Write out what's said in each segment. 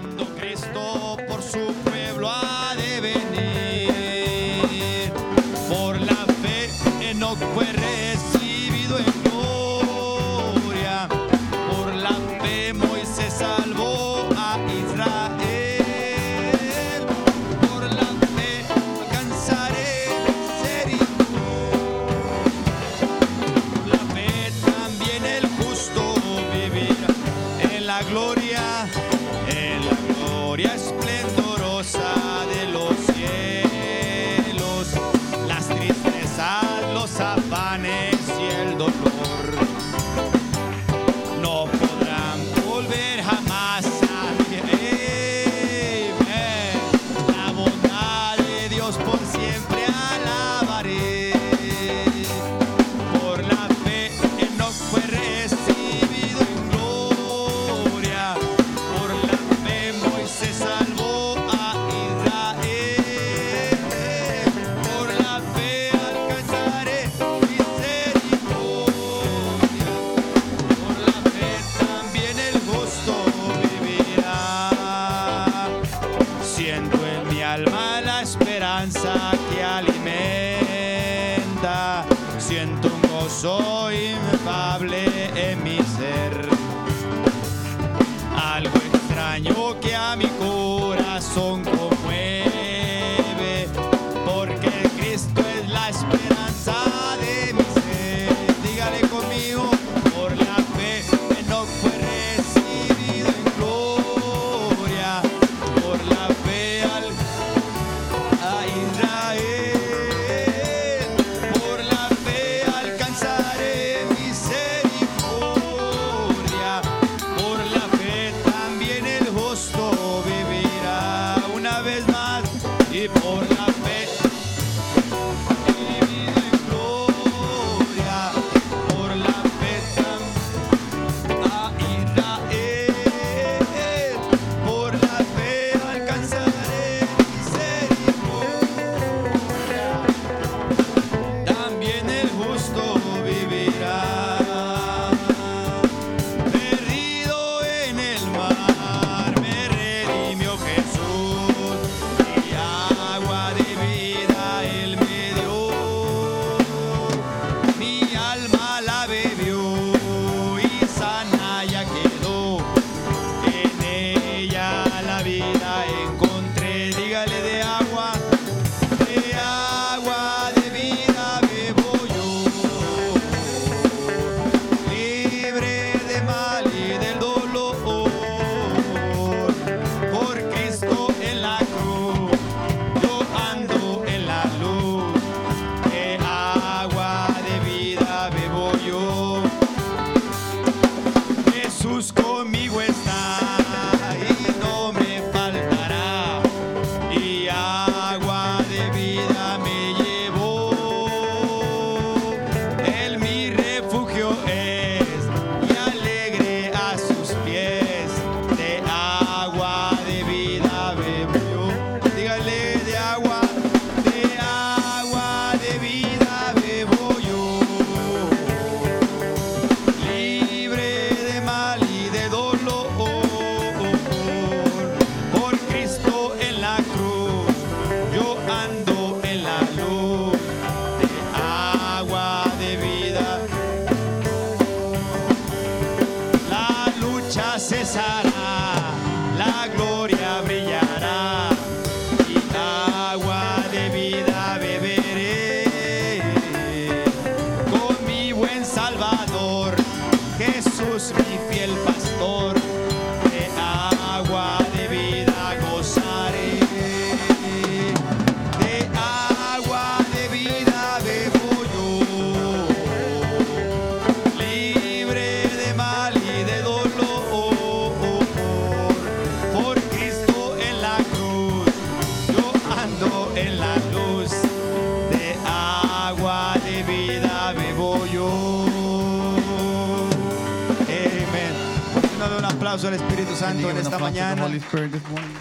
cuando Cristo por su pueblo ha de venir. Por la fe no puede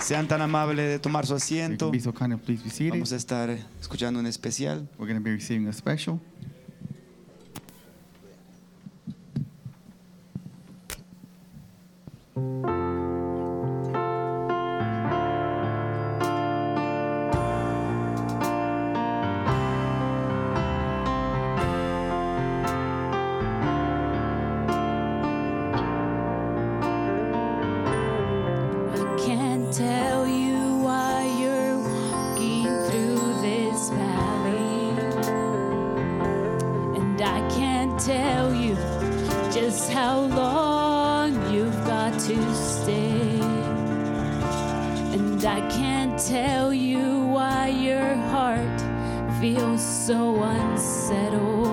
Sean tan amables de tomar su asiento. Vamos a estar escuchando un especial. We're going to be receiving a special. how long you've got to stay. And I can't tell you why your heart feels so unsettled.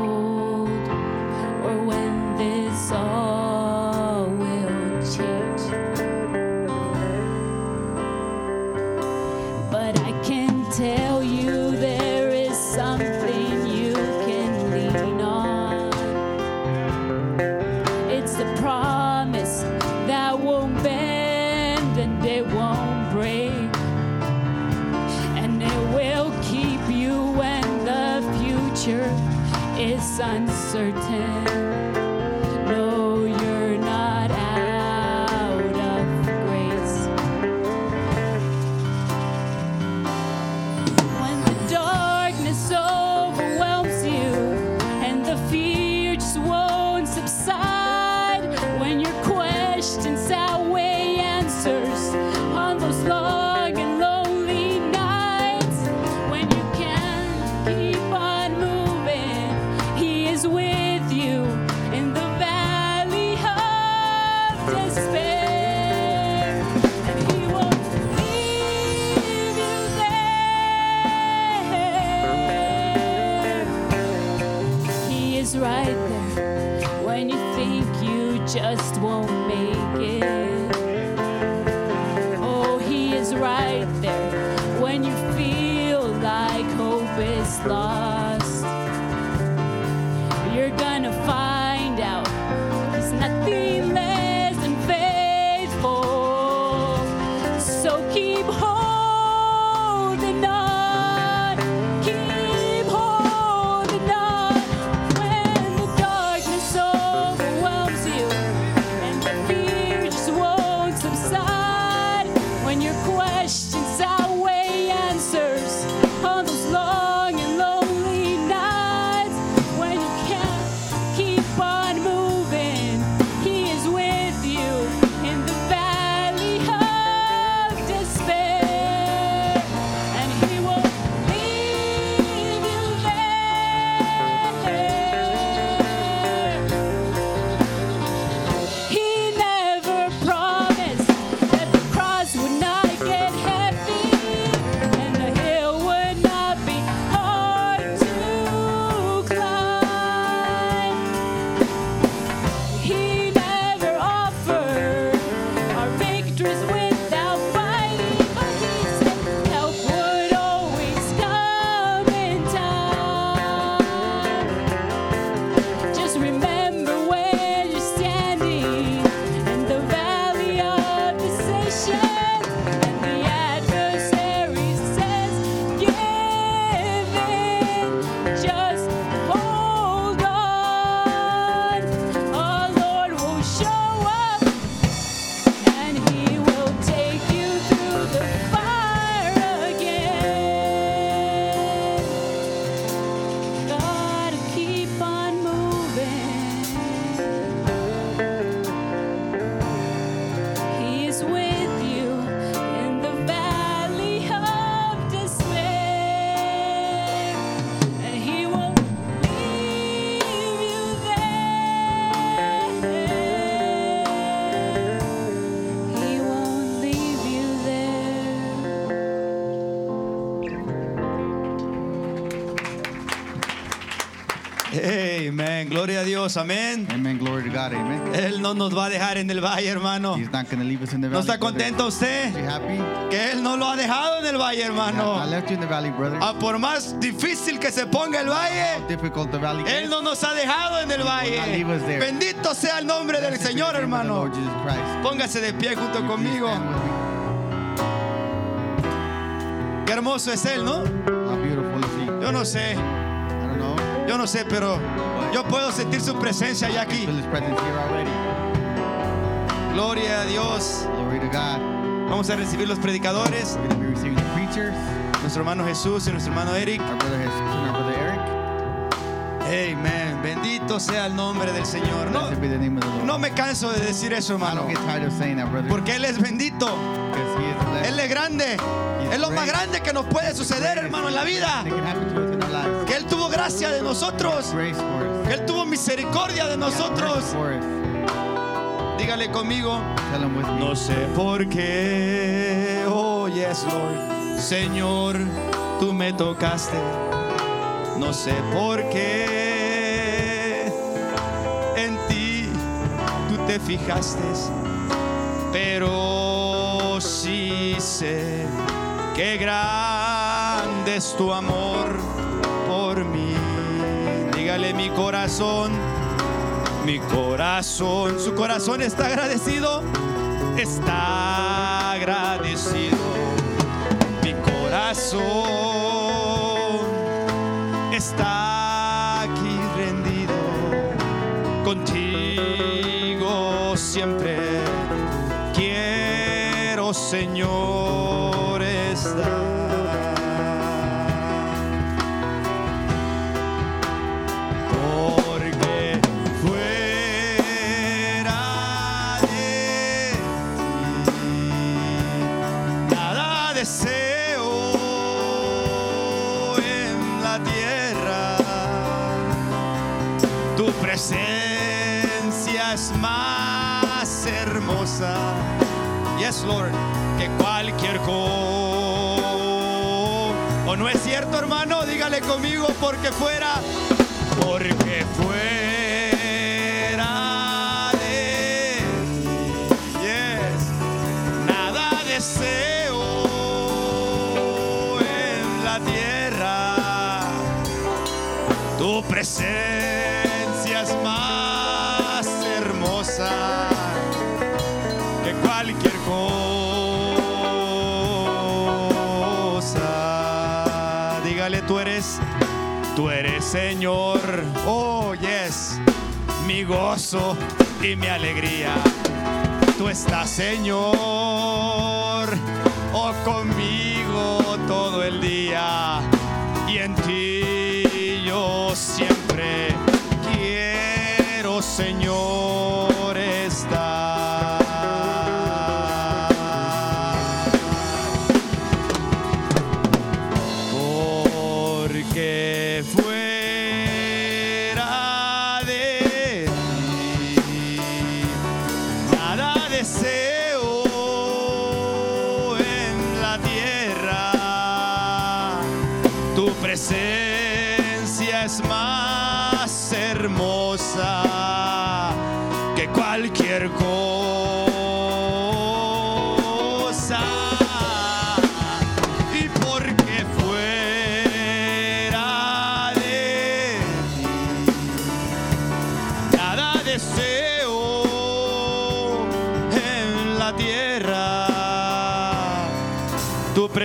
Dios. Amén. Amen. Glory to God. Amen. Él no nos va a dejar en el valle, hermano. He's not leave us in the ¿No valley. está contento brother. Usted? you happy? Que Él no lo ha dejado en el valle, I hermano. left you in the valley, brother. A por más difícil que se ponga el valle, Difficult the valley Él no nos ha dejado en el will not valle. leave us there. Bendito sea el nombre del Señor, of the hermano. Lord Jesus Christ. Póngase de pie junto you conmigo. Qué hermoso es Él, ¿no? How beautiful is he? Yo no sé, I don't know. yo no sé, pero yo puedo sentir su presencia ya aquí. Gloria a Dios. Vamos a recibir los predicadores, nuestro hermano Jesús y nuestro hermano Eric. Amén. Bendito sea el nombre del Señor. No, no me canso de decir eso, hermano. Porque Él es bendito. Él es grande. Es lo más grande que nos puede suceder, hermano, en la vida. Que Él tuvo gracia de nosotros. Misericordia de nosotros. Dígale conmigo. No sé por qué Oh, yes, Lord. Señor, tú me tocaste. No sé por qué. En ti tú te fijaste. Pero sí sé que grande es tu amor mi corazón, mi corazón, su corazón está agradecido, está agradecido. Mi corazón Que cualquier cosa. ¿O no es cierto, hermano? Dígale conmigo, porque fuera, Señor. Oh, yes, mi gozo y mi alegría. Tú estás, Señor, oh, conmigo todo el día. Y en ti yo siempre quiero, Señor,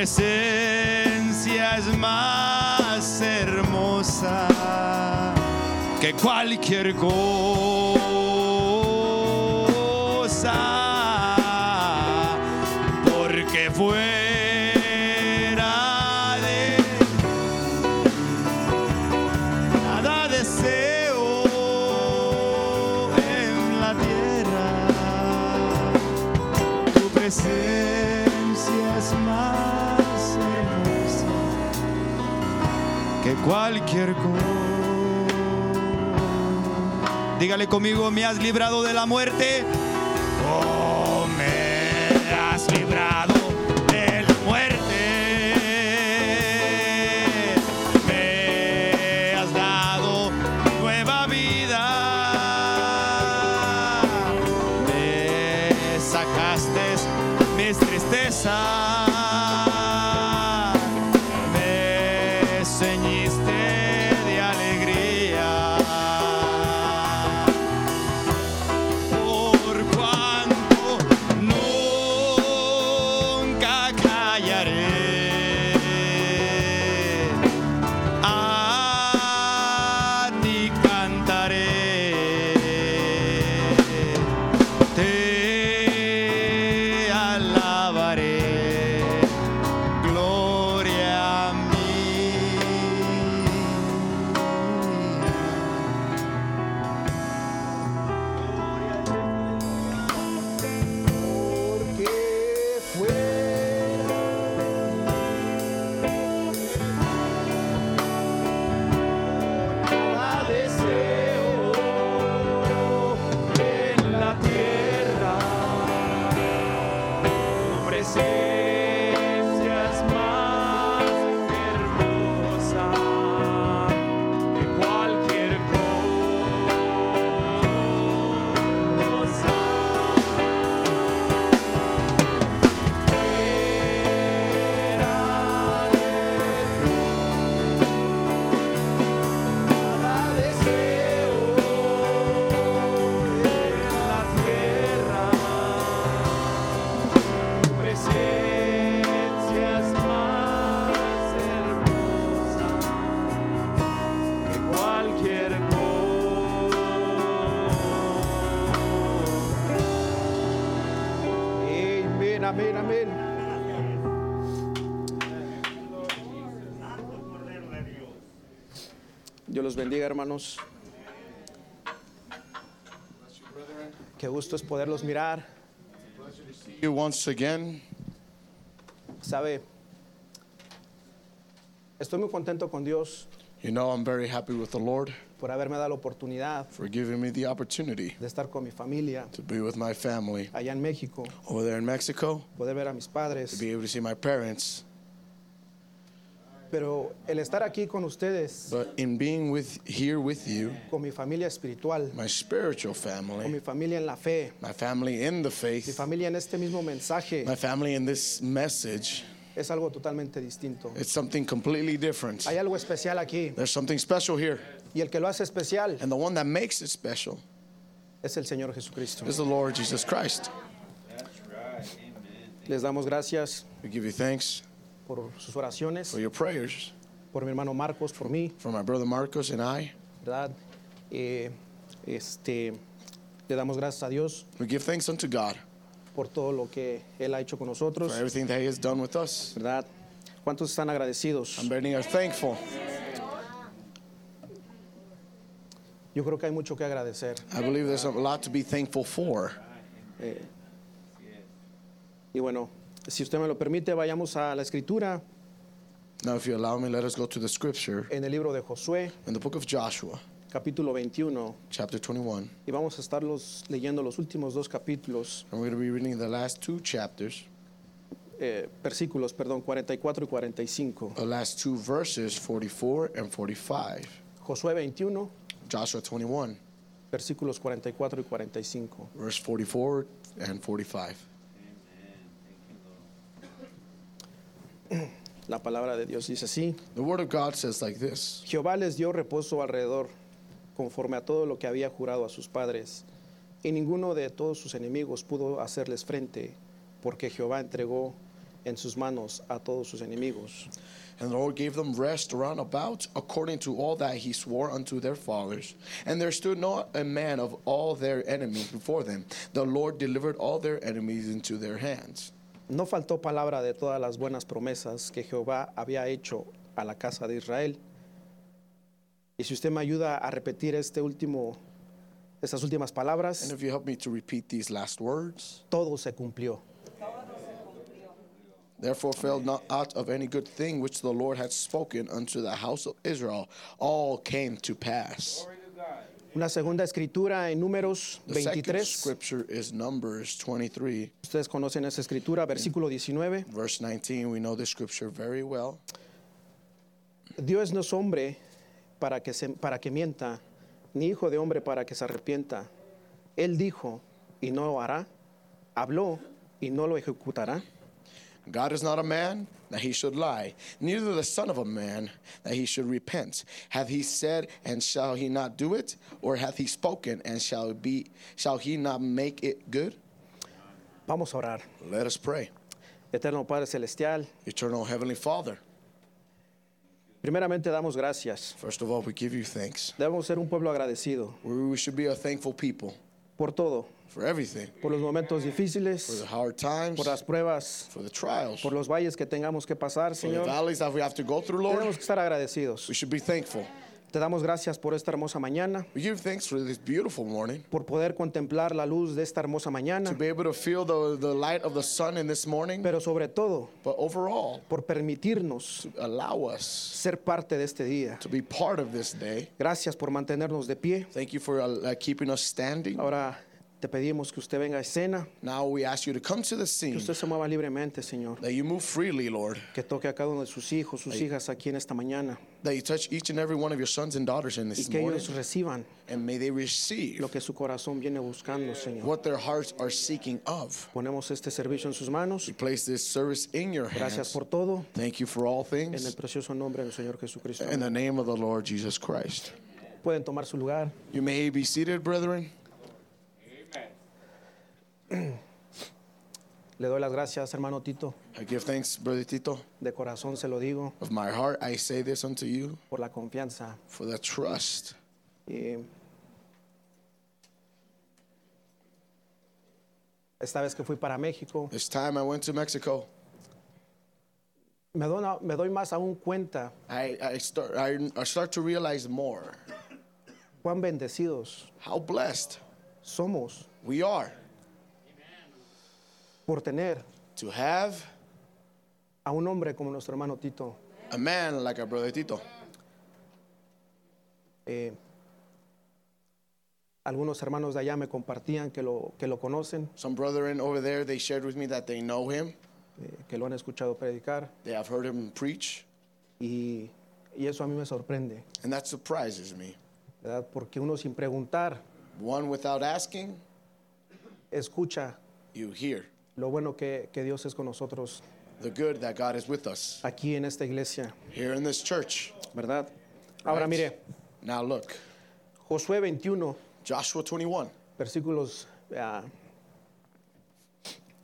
presencia es más hermosa que cualquier cosa. Cualquier cosa. Dígale conmigo, me has librado de la muerte. Oh, hermanos. Qué gusto es poderlos mirar. you once again. Sabe, estoy muy contento con Dios You know, I'm very happy with the Lord por haberme dado la oportunidad for giving me the opportunity de estar con mi familia to be with my family allá en México, over there in Mexico, poder ver a mis to padres. be able to see my parents. Pero el estar aquí con ustedes, But in being with here with you, con mi familia espiritual, my spiritual con mi family, familia en la fe, my family in the mi faith, familia en este mismo mensaje, my family in this message, es algo totalmente distinto. it's something completely different. Hay algo especial aquí There's something special here. y el que lo hace especial And the one that makes it special es el Señor Jesucristo. is the Lord Jesus Christ. Les damos gracias We give you thanks por sus oraciones, for your prayers, por mi hermano Marcos, por mí, for my brother Marcos and I. ¿verdad? Eh, este, le damos gracias a Dios We give thanks unto God por todo lo que Él ha hecho con nosotros, for everything that He has done with us. ¿verdad? ¿Cuántos están agradecidos? I'm very are thankful. Yo creo que hay mucho que agradecer. I believe there's a lot to be thankful for. Eh, y bueno, si usted me lo permite, vayamos a la escritura Now, if you allow me, let us go to the scripture en el libro de Josué, in the book of Joshua, capítulo 21, chapter 21. y vamos a estar los- leyendo los últimos dos capítulos, And we're going to be reading the last two chapters, eh, versículos, perdón, 44 y 45. the last two verses, 44 and 45. Josué 21, Joshua 21, versículos 44 y 45. verse 44 and 45. La palabra de Dios dice así, The word of God says like this Jehová les dio reposo alrededor, conforme a todo lo que había jurado a sus padres, y ninguno de todos sus enemigos pudo hacerles frente, porque Jehová entregó en sus manos a todos sus enemigos. And the Lord gave them rest round about, according to all that he swore unto their fathers. And there stood not a man of all their enemies before them. The Lord delivered all their enemies into their hands. No faltó palabra de todas las buenas promesas que Jehová había hecho a la casa de Israel. Y si usted me ayuda a repetir este último, estas últimas And palabras, if you help me to repeat these last words, todo se cumplió. therefore fell not out of any good thing which the Lord had spoken unto the house of Israel, all came to pass. Una segunda escritura en números The second 23. scripture is Numbers 23, Ustedes conocen esa escritura, versículo 19. verse 19. We know the scripture very well. Dios no es hombre para que, se- para que mienta, ni hijo de hombre para que se arrepienta. Él dijo y no lo hará, habló y no lo ejecutará. God is not a man that he should lie, neither the Son of a man that he should repent. Hath he said, and shall he not do it? Or hath he spoken, and shall be shall he not make it good? Vamos a orar. Let us pray. Eterno Padre Celestial, Eternal Heavenly Father, primeramente damos gracias. first of all, we give you thanks. Debemos ser un pueblo agradecido We we should be a thankful people por todo, for everything, por los momentos for difíciles, the hard times, por las pruebas, for the trials, por for los valles que tengamos que pasar, the Señor. valleys that we have to go through, Lord. Tenemos que estar agradecidos. We should be thankful. Te damos gracias por esta hermosa mañana, We give thanks for this beautiful morning. por poder contemplar la luz de esta hermosa mañana, To be able to feel the, the light of the sun in this morning, pero sobre todo but overall, por permitirnos allow us ser parte de este día. to be part of this day. Gracias por mantenernos de pie. Thank you for uh, keeping us standing. Ahora te pedimos que usted venga a escena, Now we ask you to come to the que scene, usted se mueva libremente, Señor. that you move freely, Lord, Que toque a cada uno de sus hijos, sus hijas aquí en esta mañana that you touch each and every one of your sons and daughters in y this que morning, ellos reciban and may they receive lo que su corazón viene buscando, Señor. what their hearts are seeking of. Ponemos este servicio en sus manos. We place this service in your Gracias hands. por todo. Thank you for all En el things. precioso nombre del Señor Jesucristo. In the name of the Lord Jesus Christ. Pueden tomar su lugar. You may be seated, brethren. Le doy las gracias, hermano Tito. I give thanks, Brother Tito. De corazón se lo digo Of my heart, I say this unto you por la confianza. for the trust. Y esta vez que fui para México, This time I went to Mexico, me doy, me doy más aún cuenta I, I, start, I, I start to realize more cuán bendecidos how blessed somos we are por tener to have a un hombre como nuestro hermano Tito. a man like our brother Tito. Eh, algunos hermanos de allá me compartían que lo, que lo conocen, Some brethren over there, they shared with me that they know him. eh, que lo han escuchado predicar They have heard him preach, y, y eso a mí me sorprende, and that surprises me. ¿verdad? Porque uno sin preguntar One without asking, escucha you hear lo bueno que, que Dios es con nosotros the good that God is with us aquí en esta iglesia, here in this church. ¿verdad? Ahora Right. mire, Now look, Josué 21, Joshua 21, versículos ah,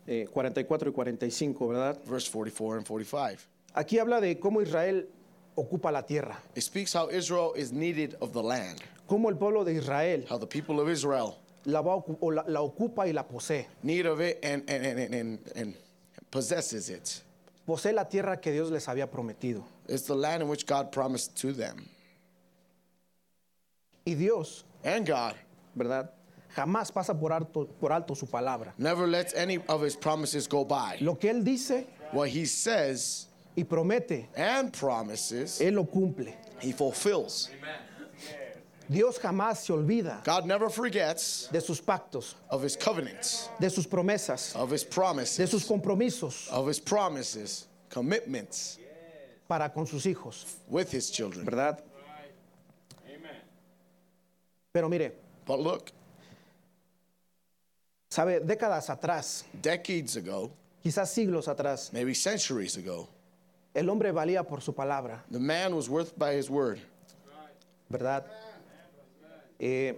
eh, 44 y 45, ¿verdad? verse 44 and 45. Aquí habla de cómo Israel ocupa la tierra, It speaks how Israel is needed of the land, cómo el pueblo de Israel how the people of Israel la, va o la- la ocupa y la posee. need of it and, and, and, and, and possesses it. Posee la tierra que Dios les había prometido. It's the land in which God promised to them. Y Dios, And God ¿verdad? Jamás pasa por alto, por alto su palabra. never lets any of his promises go by. Lo que Él dice What he says y promete, and promises, Él lo cumple. he fulfills. Dios jamás se olvida God never forgets de sus pactos, of his covenants, de sus promesas, of his de promises, sus compromisos of his promises, commitments para con sus hijos, with his children. ¿verdad? Pero mire, But look, sabe, décadas atrás, decades ago, quizás siglos atrás, maybe centuries ago, el hombre valía por su palabra, the man was worth by his word. ¿verdad? Eh,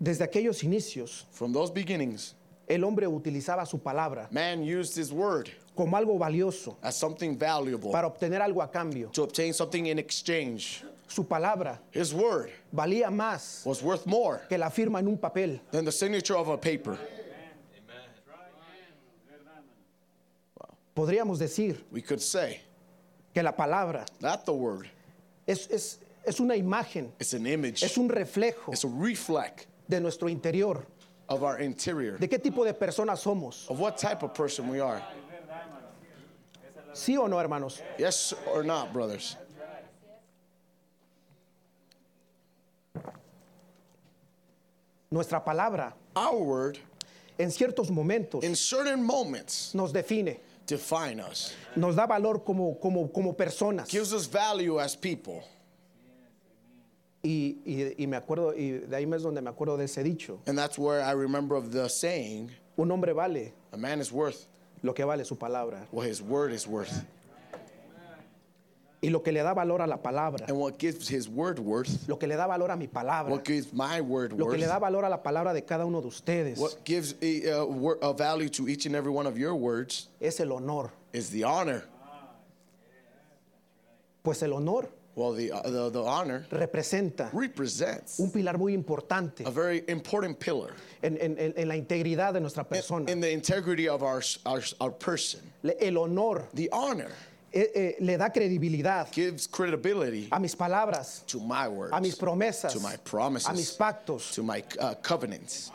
desde aquellos inicios, From those beginnings, el hombre utilizaba su palabra man used his word como algo valioso as something valuable para obtener algo a cambio. to obtain something in exchange. Su palabra His word valía más was worth more que la firma en un papel. than the signature of a paper. Podríamos decir We could say que la palabra that the word es, es- es una imagen, is an image, es un reflejo it's a reflect de nuestro interior, of our interior, de qué tipo de personas somos. of what type of person we are. ¿Sí o no, hermanos? Yes or not, brothers? Nuestra palabra Our word, en ciertos momentos in certain moments, nos define, define us, nos da valor como, como, como personas. gives us value as people. Y, y- y me acuerdo, y de ahí es donde me acuerdo de ese dicho. And that's where I remember of the saying, Un hombre vale a man is worth lo que vale su palabra. what his word is worth. Y lo que le da valor a la palabra, And what gives his word worth, lo que le da valor a mi palabra, what gives my word lo que le worth, da valor a la palabra de cada uno de ustedes what gives a, a, wor- a value to each and every one of your words es el honor. is the honor. Pues el honor Well, the, uh, the, the honor representa represents un pilar muy importante a very important pillar en, en- en- la integridad de nuestra persona. in the integrity of our, our, our person. El honor The honor eh, eh, le da credibilidad gives credibility a mis palabras, to my words, a mis promesas, to my a mis promises, pactos. to my uh, covenants.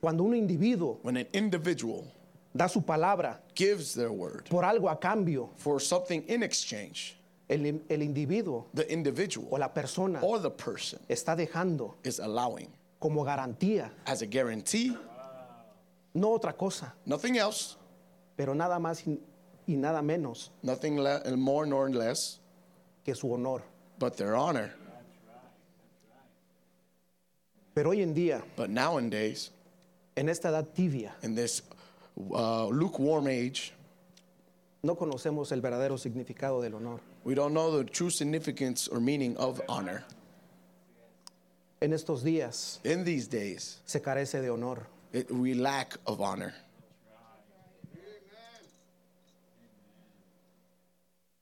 Cuando un individuo When an individual da su palabra gives their word por algo a cambio, for something in exchange, el, el individuo the o individual la persona or the person está dejando is allowing como garantía, as a guarantee, no otra cosa, nothing else, pero nada más y, y nada menos nothing le- more nor less, que su honor. but their honor. Pero hoy en día, But nowadays, en esta edad tibia, in this uh, lukewarm age, no conocemos el verdadero significado del honor. we don't know the true significance or meaning of honor. En estos días In these days, se carece de honor. it, we lack of honor.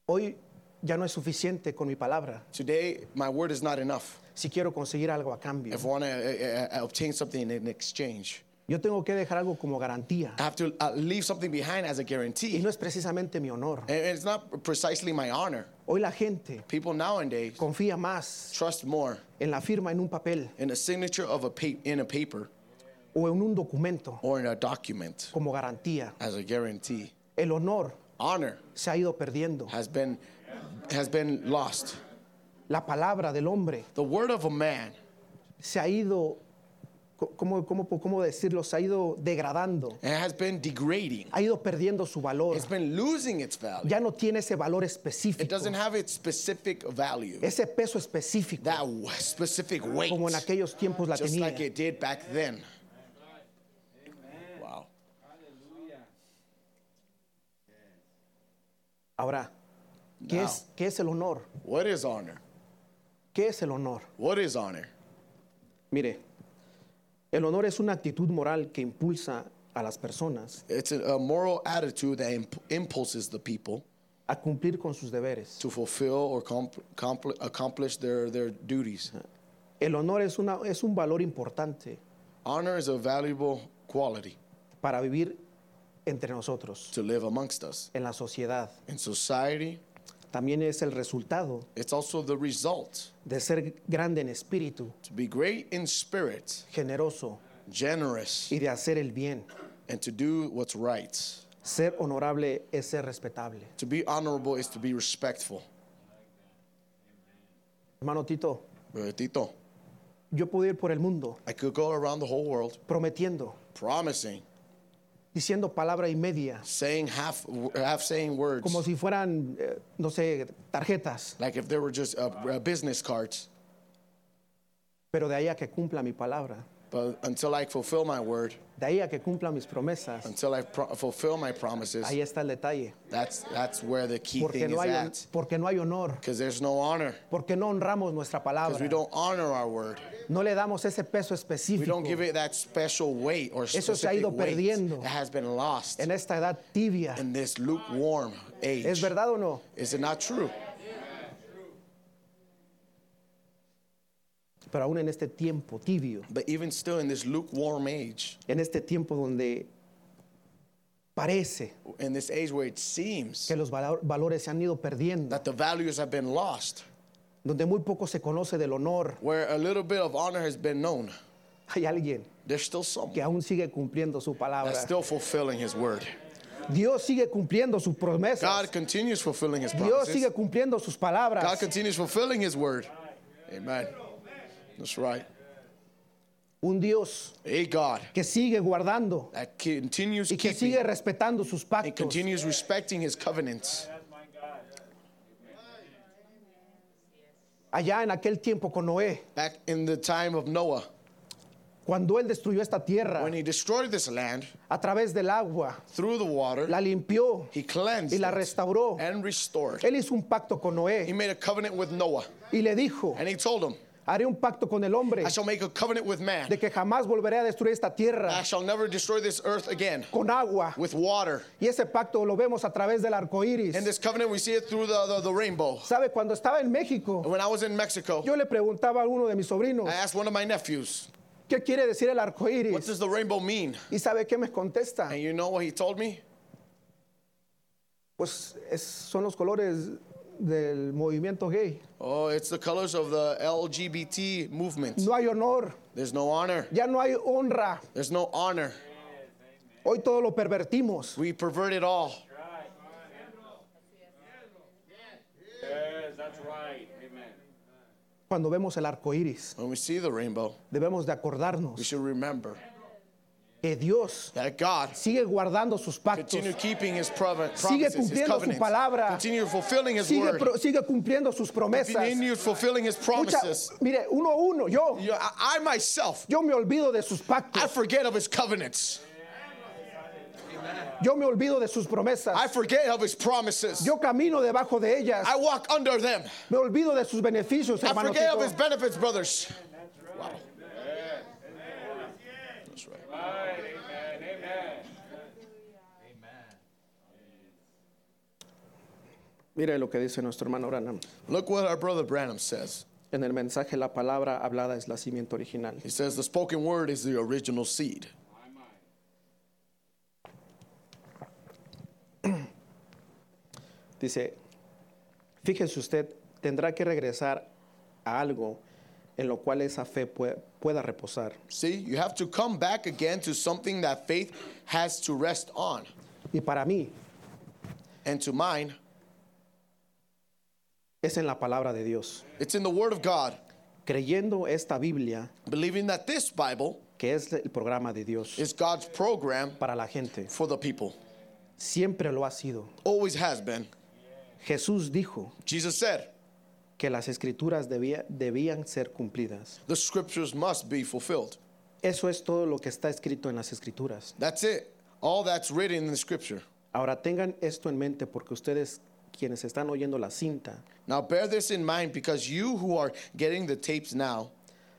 Hoy ya no es suficiente con mi palabra Today, my word is not enough. si quiero conseguir algo a cambio. If I want to uh, uh, obtain something in exchange, Yo tengo que dejar algo como garantía. I have to uh, leave something behind as a Y guarantee. no es precisamente mi honor. And it's not precisely my honor. Hoy la gente People nowadays confía más trust more en la firma en un papel in the signature of a pa- in a paper o en un documento or in a document como garantía. as a guarantee. El honor Honor se ha ido perdiendo. has been has been lost. La palabra del hombre The word of a man se ha ido, ¿cómo, cómo, cómo decirlo? Se ha ido degradando. it has been degrading. Ha ido perdiendo su valor. It's been losing its value. Ya no tiene ese valor It específico. doesn't have its specific value. Ese peso específico. That specific weight, Como en aquellos tiempos la just tenía. like it did back then. Wow. Ahora, ¿qué Now. es, ¿qué es el honor? What is honor? ¿Qué es el honor? What is honor? Mire, el honor es una actitud moral que impulsa a las personas It's a, a moral attitude that imp- impulses the people a cumplir con sus deberes. to fulfill or comp- compl- accomplish their, their duties. El honor es, una, es un valor importante Honor is a valuable quality para vivir entre nosotros, to live amongst us. en la sociedad. In society, También es el resultado it's also the result de ser grande en espíritu, to be great in spirit, generoso generous, y de hacer el bien. and to do what's right. Ser honorable es ser respetable. To be honorable is to be respectful. Hermano Tito, Brother Tito, yo pude ir por el mundo I could go around the whole world prometiendo, promising, diciendo palabra y media, saying half, half saying words, como si fueran, eh, no sé, tarjetas, like if they were just uh, business cards. pero de ahí a que cumpla mi palabra, But until I fulfill my word, de ahí a que cumpla mis promesas, until I pro- fulfill my promises, ahí está el detalle. that's that's where the key Porque thing no is hay, at. porque no hay honor, Because there's no honor. porque no honramos nuestra Because we don't honor our word. no le damos ese peso We específico don't give it that special weight or se ha specific ido weight. perdiendo. It has been lost en esta edad tibia. in this lukewarm age. ¿Es verdad o no? Is it not true? Pero aún en este tiempo tibio, But even still, in this lukewarm age, en este tiempo donde parece in this age where it seems que los valor- valores se han ido perdiendo, that the values have been lost, donde muy poco se conoce del honor, where a little bit of honor has been known, hay alguien there's still someone que aún sigue cumpliendo su palabra. that's still fulfilling his word. Dios sigue cumpliendo sus promesas. God continues fulfilling his Dios promises. sigue cumpliendo sus palabras. God continues fulfilling his word. Amen. That's right. Un Dios A God que sigue guardando that continues y que keeping sigue respetando sus and pactos. continues respecting his covenants. Allá en aquel tiempo con Noé, Back in the time of Noah, cuando él destruyó esta tierra when he destroyed this land a través del agua, through the water, la limpió he cleansed y la it restauró. and restored. Él hizo un pacto con He Noé made a covenant with Noah, y le dijo, and he told him, haré un pacto con el hombre I shall make a covenant with man. de que jamás volveré a destruir esta I tierra shall never destroy this earth again con agua. with water. Y ese pacto lo vemos a través del arco iris. This covenant, we see it through the, the, the rainbow. ¿Sabe? Cuando estaba en México, When I was in Mexico, yo le preguntaba a uno de mis sobrinos, I asked one of my nephews, ¿qué quiere decir el arco What iris? does the rainbow mean? ¿Y sabe qué me contesta? And you know what he told me? Pues es- son los colores del movimiento gay. Oh, it's the colors of the LGBT movement. No hay honor, There's no honor. ya no hay honra. There's no honor. Hoy todo lo pervertimos. We pervert it all. Yes, that's right. Amen. Cuando vemos el arco iris, When we see the rainbow, debemos de we acordarnos should remember que Dios that God sigue guardando sus pactos, keeping his sigue promises, his cumpliendo su palabra, continue fulfilling his sigue, word, pro- sigue cumpliendo sus promesas. his Mucha- promises. mire, uno a uno, yo, know, I, I myself, yo me olvido de sus I pactos, forget of his covenants. yo me olvido de sus promesas, I forget of his promises. yo camino debajo de ellas, I walk under them. me olvido de sus beneficios, I forget of his benefits, brothers. Mire lo que dice nuestro hermano Branham. Look what our brother Branham says. En el mensaje la palabra hablada es la simiente original. He says the spoken word is the original seed. dice, fíjese usted, tendrá que regresar a algo en lo cual esa fe pue- pueda reposar. See, you have to come back again to something that faith has to rest on. Y para mí And to mine, es en la palabra de Dios. it's in the Word of God, Creyendo esta Biblia, believing that this Bible que es el programa de Dios is God's program para la gente, for the people. siempre lo ha sido. Always has been. Jesús dijo Jesus said, que las escrituras debía- debían ser cumplidas. the scriptures must be fulfilled. Eso es todo lo que está escrito en las escrituras. That's it. All that's written in the scripture. Ahora tengan esto en mente porque ustedes quienes están oyendo la cinta, Now bear this in mind because you who are getting the tapes now,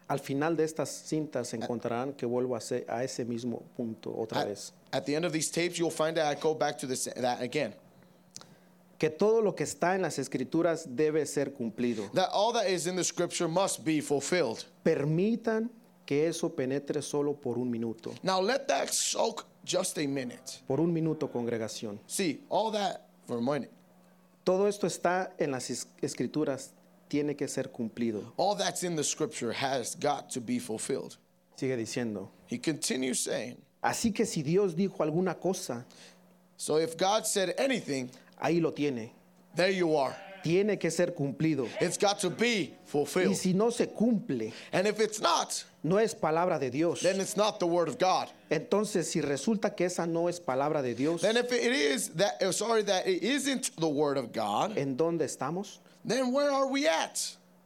al final de estas cintas encontrarán que vuelvo a, ese- a ese mismo punto otra at, vez. at the end of these tapes, you'll find that I go back to this, that again. Que todo lo que está en las escrituras debe ser cumplido. That all that is in the scripture must be fulfilled. Permitan que eso penetre solo por un minuto. Now let that soak just a minute. Por un minuto, congregación. See, all that for a minute. Todo esto está en las es- escrituras, tiene que ser cumplido. All that's in the scripture has got to be fulfilled. Sigue diciendo. He continues saying, Así que si Dios dijo alguna cosa, So if God said anything, ahí lo tiene. there you are. Tiene que ser cumplido. It's got to be Y fulfilled. si no se cumple, And if it's not, no es palabra de Dios. then it's not the word of God. Entonces, si resulta que esa no es palabra de Dios, Then if it is that, sorry, that it isn't the word of God, ¿en dónde estamos? then where are we at?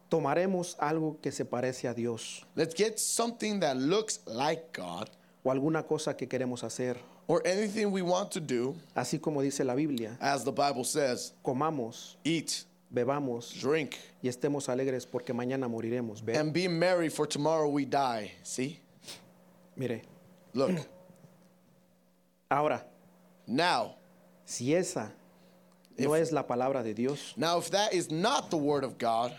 Tomaremos algo que se parece a Dios Let's get something that looks like God o alguna cosa que queremos hacer. Or anything we want to do, Así como dice la Biblia, as the Bible says, comamos, eat, bebamos drink, y estemos alegres porque mañana moriremos. Ve, and be merry, for tomorrow we die. See? mire, Look. ahora, now, si esa no es la palabra de Dios, now if that is not the word of God,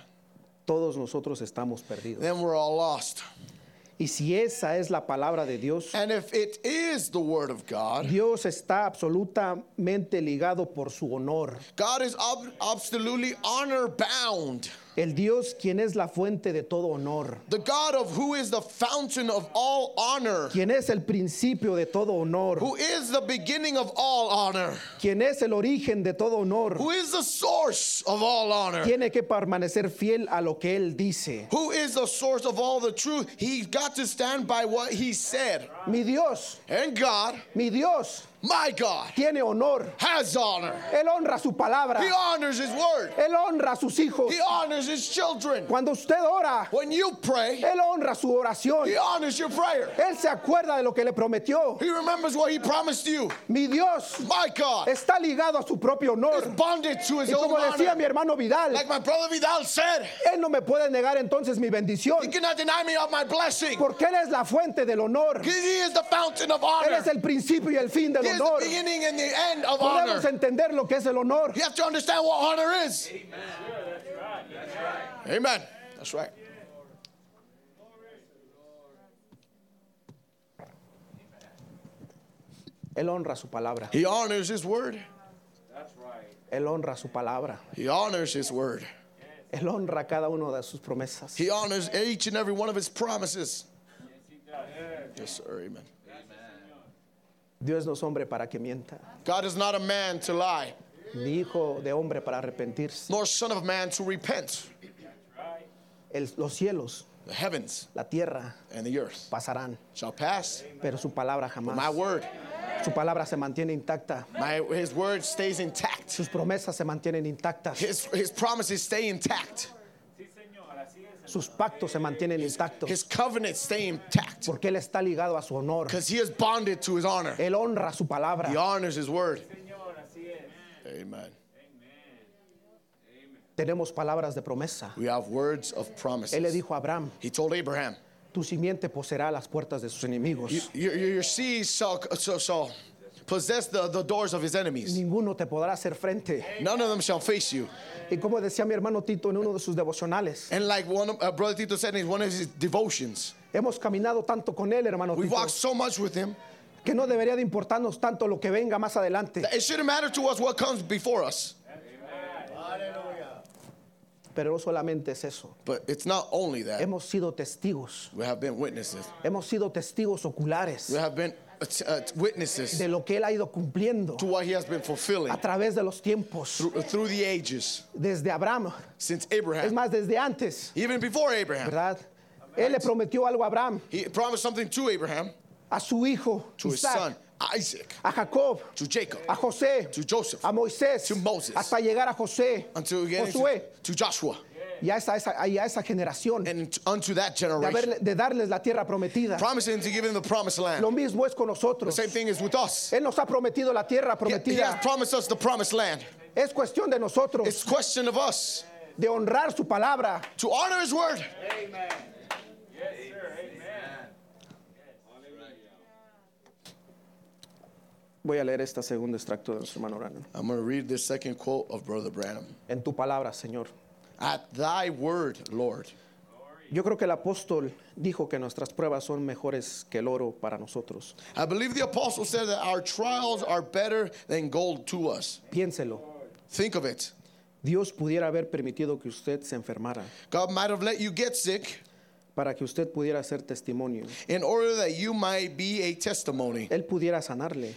todos nosotros estamos perdidos. then we're all lost. Y si esa es la palabra de Dios, And if it is the word of God, Dios está absolutamente ligado por su honor. God is ob- absolutely honor bound. El Dios quien es la fuente de todo honor, The God of who is the fountain of all honor, quien es el principio de todo honor, who is the beginning of all honor, quien es el origen de todo honor, who is the source of all honor, tiene que permanecer fiel a lo que Él dice. who is the source of all the truth. He got to stand by what he said. Mi Dios, And God, mi Dios my God, tiene honor. has honor. Él honra su palabra. He honors his word. Él honra a sus hijos. He honors his children. Cuando usted ora, When you pray, Él honra su oración. he honors your prayer. Él se acuerda de lo que le prometió. He remembers what he promised you. Mi Dios My God está ligado a su propio is honor. bonded to his Y own como decía mi honor. hermano Vidal, Like my brother Vidal said, Él no me puede negar entonces mi he bendición, cannot deny me of my blessing. porque Él es la fuente del honor. He is the fountain of Él honor. es el principio y el fin del He is the beginning and the end of Podemos honor. entender lo que es el honor. You have to understand what honor is. Amen. That's right. Él honra su palabra. He honors his word. Él honra su palabra. He honors his word. Él honra cada una de sus promesas. He honors each and every one of his promises. Yes, sir. Amen. Dios no es hombre para que mienta, God is not a man to lie, ni hijo de hombre para arrepentirse. nor son of man to repent. El- los cielos, The heavens la tierra and the earth pasarán, shall pass. pero su palabra My jamás. word, Su palabra se mantiene intacta. my his word stays intact. Sus promesas se mantienen intactas. His his promises stay intact. Sus pactos se mantienen intactos. His covenants stay intact. Porque Él está ligado a su honor. Because he is bonded to his honor. Él honra su palabra. He honors his word. Amen. Tenemos palabras de promesa. We have words of Él le promises. dijo a Abraham, He told Abraham, tu simiente poseerá las puertas de sus enemigos. Your, your, your seed shall, shall, shall possess the, the doors of his enemies. Ninguno te podrá hacer frente. None of them shall face you. Y como decía mi hermano Tito en uno de sus devocionales, And like one of, uh, Brother Tito said in one of his devotions, hemos caminado tanto con Él, hermano we've Tito, walked so much with him que no debería de importarnos tanto lo que venga más adelante. that it shouldn't matter to us what comes before us. Pero no solamente es eso. But it's not only that. Hemos sido testigos. We have been witnesses. Hemos sido testigos oculares We have been witnesses de lo que Él ha ido cumpliendo to what he has been fulfilling a través de los tiempos. through, through the ages. Desde Abraham. since Es Abraham, más, desde antes. even before Abraham. ¿Verdad? Él le prometió algo a Abraham, He promised something to Abraham, a su hijo, to his Isaac, son Isaac, a Jacob, to Jacob, a José, to Joseph, a Moisés, to Moses, hasta llegar a José, until Josué, to Joshua, y a esa, esa- y a esa generación, and unto that de, generation, haberle- de darles la tierra prometida. promising to give him the promised land. Lo mismo es con The nosotros. same thing is with us. Él nos ha prometido la tierra He, he has prometida. promised us the promised land. Es cuestión de nosotros It's question of us de honrar su palabra. to honor his word. Voy a leer este segundo extracto de nuestro hermano Branham. I'm going to read this second quote of Brother Branham. En tu palabra, Señor. At thy word, Lord. Yo creo que el apóstol dijo que nuestras pruebas son mejores que el oro para nosotros. I believe the apostle said that our trials are better than gold to us. Piénselo. Think of it. Dios pudiera haber permitido que usted se enfermara God might have let you get sick para que usted pudiera ser testimonio. in order that you might be a testimony, Él pudiera sanarle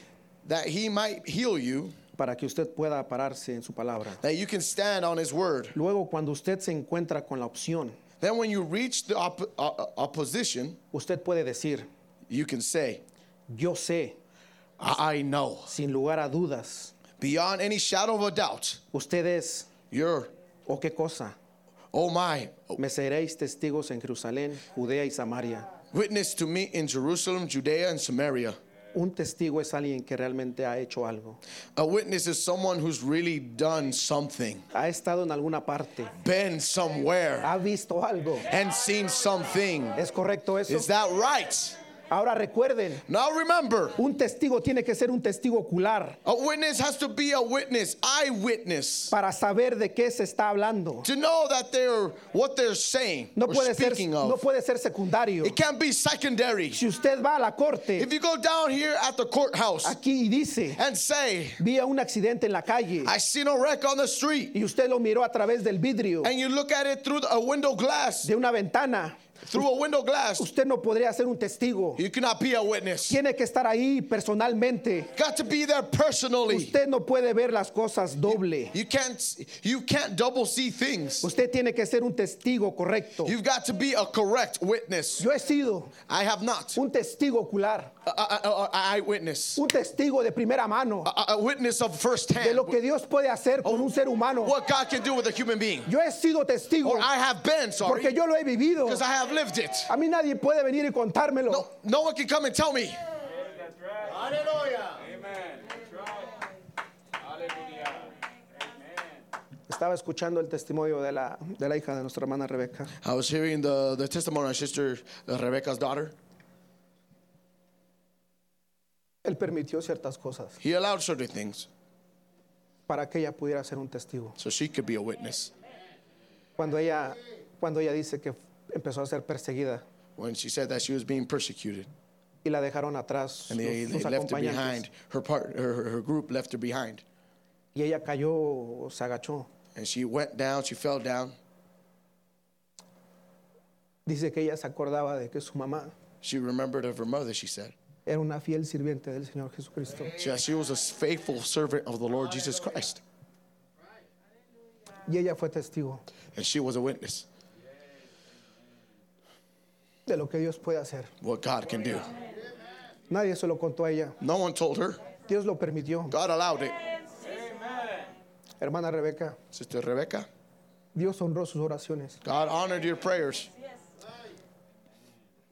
that he might heal you, para que usted pueda pararse en su palabra. that you can stand on his word. Luego, cuando usted se encuentra con la opción, Then when you reach the op- uh, uh, opposition, usted puede decir, you can say, yo sé, I I know, sin lugar a dudas, beyond any shadow of a doubt, usted es, you're, o qué cosa, oh my, me seréis testigos en Jerusalén, Judea y Samaria. witness to me in Jerusalem, Judea, and Samaria. Un testigo es alguien que realmente ha hecho algo. A witness is someone who's really done something, Ha estado en alguna parte, been somewhere, ha visto algo. and seen something. ¿Es correcto eso? Is that right? Ahora recuerden, Now remember, un testigo tiene que ser un testigo ocular a witness has to be a witness, eyewitness, para saber de qué se está hablando. to know that they're what they're saying No puede ser, no puede ser secundario. It can't be secondary. Si usted va a la corte If you go down here at the courthouse aquí y dice, and say, vi un accidente en la calle I seen a wreck on the street, y usted lo miró a través del vidrio and you look at it through a window glass, de una ventana, through a window glass, usted no podría ser un testigo. you cannot be a witness. Tiene que estar ahí personalmente. Got to be there personally. Usted no puede ver las cosas doble. You can't you can't double see things. Usted tiene que ser un testigo correcto. You've got to be a correct witness. Yo he sido I have not. un testigo ocular, A, a- eyewitness. un testigo de primera mano A, witness of first de hand. lo que Dios puede hacer con un ser humano. What God can do with a human being. Yo he sido testigo Or I have been, porque sorry. yo lo he vivido. Because I have lived it. A mí nadie puede venir y contármelo. No, no one can come and tell me. Amen. Estaba escuchando el testimonio de la, de la hija de nuestra hermana Rebeca. I was hearing the, the testimony of sister uh, Rebecca's daughter. Él permitió ciertas cosas He allowed certain things para que ella pudiera ser un testigo. so she could be a witness. Cuando ella, cuando ella dice que empezó a ser perseguida When she said that she was being persecuted y la dejaron atrás and they, sus, they sus left her behind, her, part, her- her group left her behind. Y ella cayó, se agachó. And she went down, she fell down. Dice que ella se acordaba de que su mamá She remembered of her mother, she said. era una fiel sirviente del Señor Jesucristo. She, she was a faithful servant of the Lord Jesus Christ. Y ella fue testigo And she was a witness de lo que Dios puede hacer. what God can do. Nadie se lo contó a ella. No one told her. Dios lo permitió. God allowed it. Hermana Rebeca, Sister Rebecca, Dios honró sus oraciones. God honored your prayers.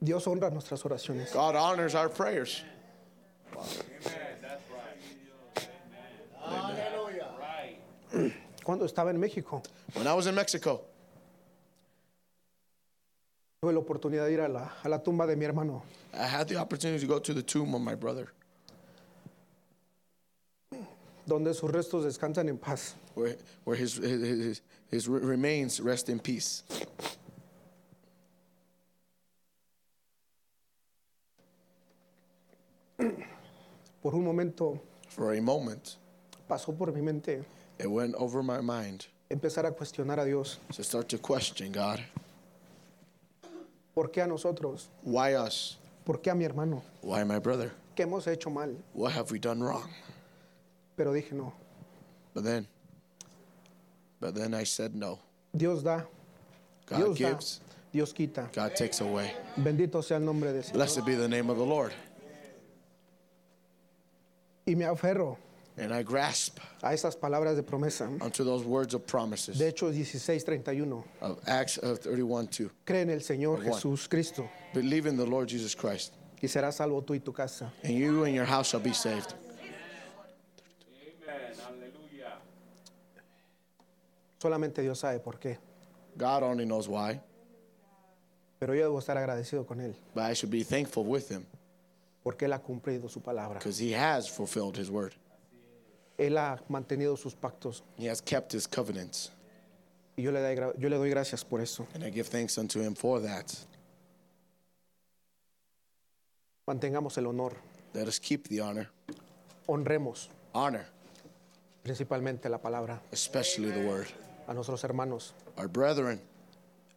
Dios honra nuestras oraciones. God honors our prayers. Cuando estaba en México, When I was in Mexico, tuve la oportunidad de ir a la, a la tumba de mi hermano. I had the opportunity to go to the tomb of my brother, donde sus restos descansan en paz. where, where his, his, his, his remains rest in peace. Por un momento For a moment, pasó por mi mente it went over my mind empezar a cuestionar a Dios. So start to question God. ¿Por qué a nosotros? Why us? ¿Por qué a mi hermano? Why my brother? ¿Qué hemos hecho mal? What have we done wrong? Pero dije no. But then, but then I said no. Dios da, God Dios da, gives, Dios quita. God takes away. Bendito sea el nombre de Dios. Blessed be the name of the Lord. Y me aferro And I grasp a esas palabras de promesa. unto those words of promises De Hechos 16:31. of Acts uh, 31 2. Cree en el Señor Of what? Jesús Cristo Believe in the Lord Jesus Christ, y serás salvo tú y tu casa. and you and your house shall be saved. Amen. Hallelujah. Solamente Dios sabe por qué. God only knows why, Pero yo debo estar agradecido con Él but I should be thankful with Him porque Él ha cumplido su palabra. because He has fulfilled His word. Él ha mantenido sus pactos He has kept His covenants, y yo le, doy yo le doy gracias por eso. and I give thanks unto Him for that. Mantengamos el honor, Let us keep the honor, honremos honor, principalmente la palabra especially the word. a nuestros hermanos. Our brethren,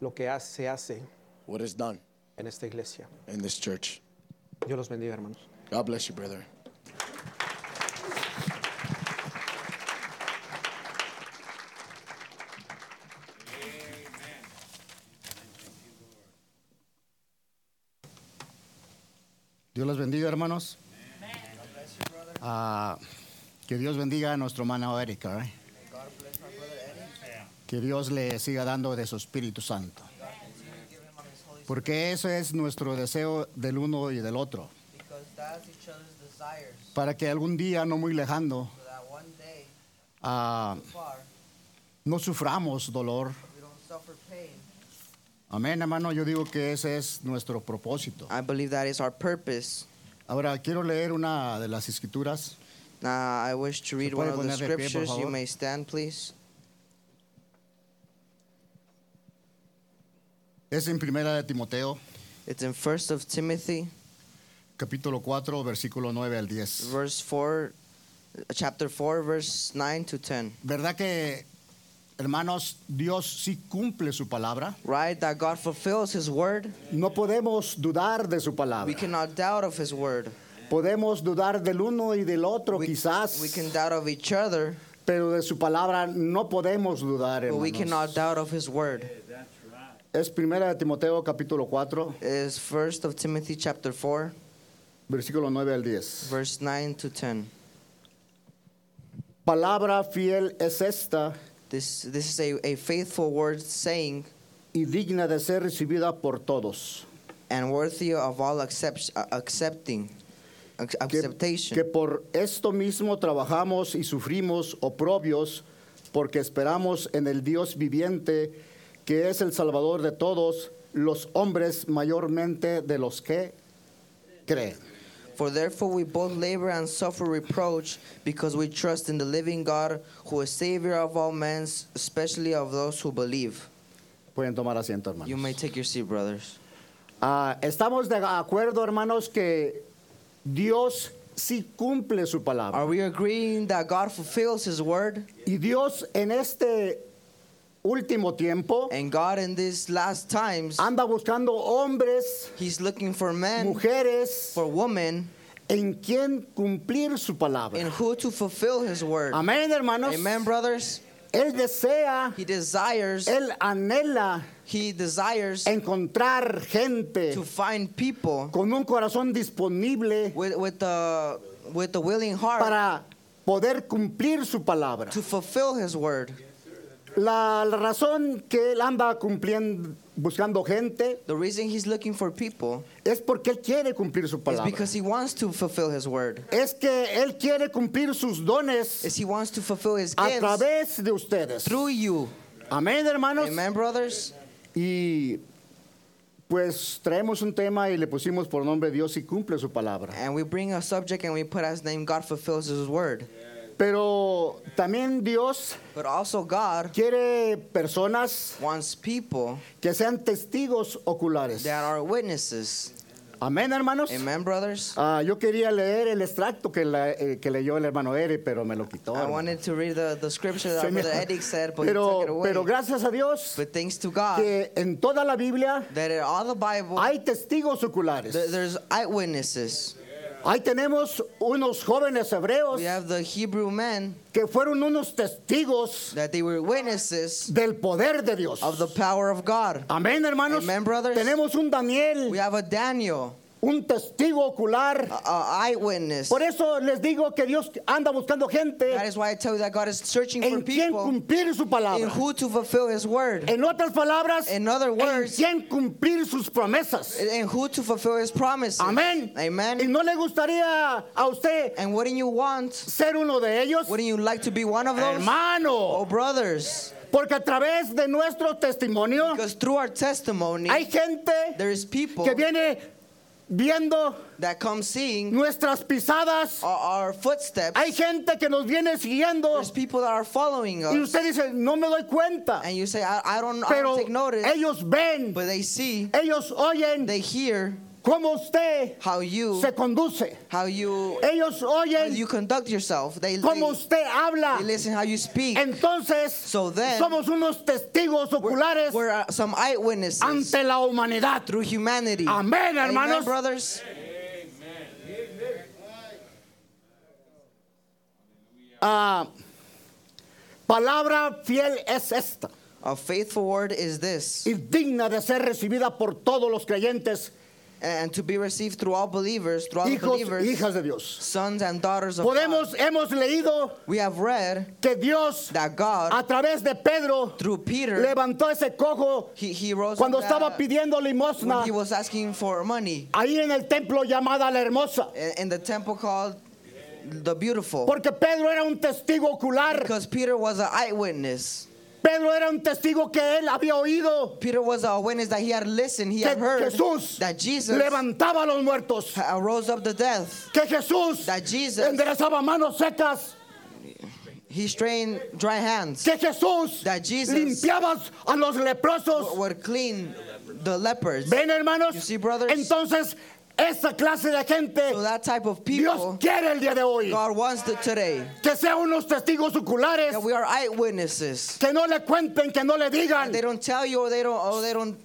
Lo que se hace what is done en esta iglesia. in this church. Dios los bendiga, hermanos. God bless you, brethren. Dios los bendiga, hermanos. Ah, que Dios bendiga a nuestro hermano. ¿eh? Que Dios le siga dando de su Espíritu Santo. Porque eso es nuestro deseo del uno y del otro. Para que algún día no muy lejano ah, no suframos dolor. we don't suffer pain. Amén, hermano. Yo digo que ese es nuestro propósito. I believe that is our purpose. Ahora quiero leer una de las escrituras. Now, I wish to read one of the pie, scriptures. You may stand, please. Es en Primera de Timoteo, It's in First of Timothy, capítulo 4, versículo 9 al 10. verse 4, uh, chapter 4, verse 9 to 10. ¿Verdad que, hermanos, Dios sí cumple su palabra? Right? That God fulfills His word. No podemos dudar de su We palabra. cannot doubt of His word. Podemos dudar del uno y del otro We, quizás, we can doubt of each other, pero de su palabra no podemos dudar, but we cannot hermanos. doubt of His word. Es Primera de Timoteo, capítulo 4, Is First of Timothy, chapter 4, versículo 9 al 10. verse 9 to 10. Palabra fiel es esta This, this is a, a faithful word saying y digna de ser recibida por todos. and worthy of all accept, uh, accepting ac- que, acceptation. que por esto mismo trabajamos y sufrimos oprobios, porque esperamos en el Dios viviente, que es el Salvador de todos los hombres, mayormente de los que creen. For therefore we both labor and suffer reproach, because we trust in the living God, who is Savior of all men, especially of those who believe. Pueden tomar asiento, hermanos. You may take your seat, brothers. Ah, estamos de acuerdo, hermanos, que Dios sí cumple su palabra. Are we agreeing that God fulfills His word? Y Dios en este último tiempo And God, in these last times, anda buscando hombres, He's looking for men, mujeres, for women, en quien cumplir su palabra. in who to fulfill His word. Amén, hermanos. Amen, brothers. Él desea, He desires, él anhela He desires encontrar gente to find people con un corazón disponible with, with, the, with the willing heart para poder cumplir su palabra. to fulfill His word. La, la razón que él anda cumpliendo, buscando gente, The reason He's looking for people es porque él quiere cumplir su is palabra. because He wants to fulfill His word. Es que él quiere cumplir sus dones Is He wants to fulfill His a gifts través de ustedes. through you. Amén, hermanos. Amen, brothers. Y pues traemos un tema y le pusimos por nombre Dios y cumple su palabra. And we bring a subject and we put as name God fulfills His word. Pero también Dios But also God quiere personas wants people que sean testigos oculares. that are witnesses. Amén, hermanos. Amen, brothers. Ah, yo quería leer el extracto que, la- eh, que leyó el hermano Eri, pero me lo quitó. I hermano. wanted to read the, the scripture that Señor. Brother Eric said, but he took it pero, away. pero gracias a Dios but thanks to God, que en toda la Biblia that in all the Bible, hay testigos oculares. th- there's eyewitnesses. Ahí tenemos unos jóvenes hebreos We have the Hebrew men que fueron unos testigos that they were witnesses del poder de Dios. of the power of God. Amén, hermanos. Amen, brothers. Tenemos un Daniel, We have a Daniel, un testigo ocular. a, a eyewitness. Por eso les digo que Dios anda buscando gente That is why I tell you that God is searching for en quien people cumplir su in palabra. who to fulfill His word, En otras palabras, In other en words- quien cumplir sus promesas. in who to fulfill His promises. Amén. Amen. ¿Y no le gustaría a usted And wouldn't you want? ser uno de ellos? Wouldn't you like to be one of those? Hermano, Oh, brothers. porque a través de nuestro testimonio Because through our testimony, hay gente there is people que viene viendo that come seeing nuestras pisadas. our, our footsteps. Hay gente que nos viene siguiendo There's people that are following y us. usted dice, no me doy cuenta. And you say, I, I don't, I Pero don't take notice. ellos ven, But they see, ellos oyen they hear cómo usted how you, se conduce. how you, Ellos how oyen you conduct yourself. They, cómo usted habla. they listen how you speak. Entonces, So then, somos unos testigos oculares We're uh, some eyewitnesses ante la humanidad. through humanity. Amén, hermanos. Amen, brothers. Ah, palabra fiel es esta A faithful word is this, y digna de ser recibida por todos los creyentes, and to be received through all believers, through all hijos believers, hijas de Dios. sons and daughters of God. Hemos leído We have read que Dios that God, a través de Pedro through Peter, levantó ese cojo he, he rose cuando up estaba that pidiendo when limosna he was asking for money ahí en el templo llamada la hermosa. in, in the temple called the Beautiful. Porque Pedro era un testigo ocular. Because Peter was an eyewitness. Pedro era un testigo que él había oído Peter was a witness that he had listened, he que had heard Jesús that Jesus levantaba a los muertos. rose up the death. Que Jesús That Jesus- enderezaba manos secas. He strained dry hands. Que Jesús That Jesus- limpiaba a los leprosos. Would clean the lepers. ¿Ven, hermanos? You see, brothers? Entonces, esa clase de gente So that type of Dios people, quiere el día de hoy God wants to today. que sean unos testigos oculares, That we are eyewitnesses. que no le cuenten, que no le digan, They don't tell you or they don't or they don't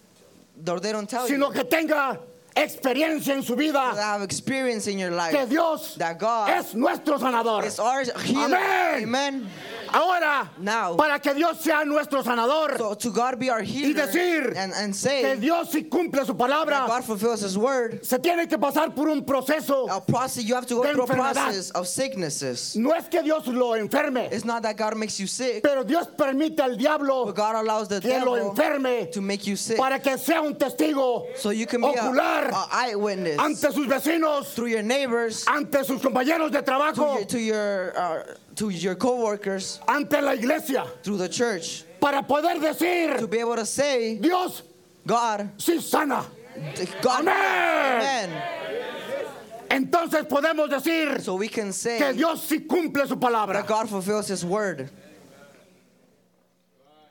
or they don't tell sino you. que tenga experiencia en su vida, have experience in your que. Dios That God es nuestro sanador. is our healer. Amén. Amen. Ahora, Now- para que Dios sea nuestro sanador So to God be our healer decir and, and que say Dios si cumple su palabra, God fulfills His word. se tiene que pasar por un proceso. A process you have to go De through a process of sicknesses. No es que Dios lo enferme, It's not that God makes you sick, pero Dios permite al diablo but God allows the que lo devil enferme to make you sick, para que sea un testigo so you can be a, eyewitness ante sus vecinos, through your neighbors, ante sus compañeros de to trabajo, your to your, uh, to your coworkers, ante la iglesia, through the church, para poder to decir, be able to say, Dios God, sí sana. God, Amén. Amen. Entonces podemos decir So we can que say Dios sí cumple su palabra. that God fulfills His word.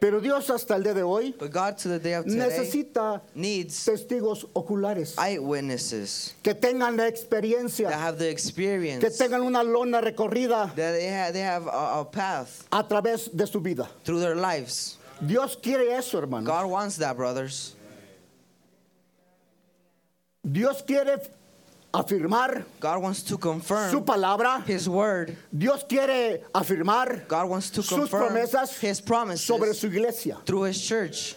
Pero Dios hasta el día de hoy But God to the day of today necesita needs testigos oculares eyewitnesses que tengan la that experiencia, have the experience, que that tengan una lona recorrida they have, they have a, a path a través de su vida. through their lives. Dios quiere eso, hermano. God wants that, brothers. Dios quiere afirmar God wants to su confirm palabra. His word. Dios quiere afirmar God wants to sus confirm promesas His promises sobre su iglesia. through His church.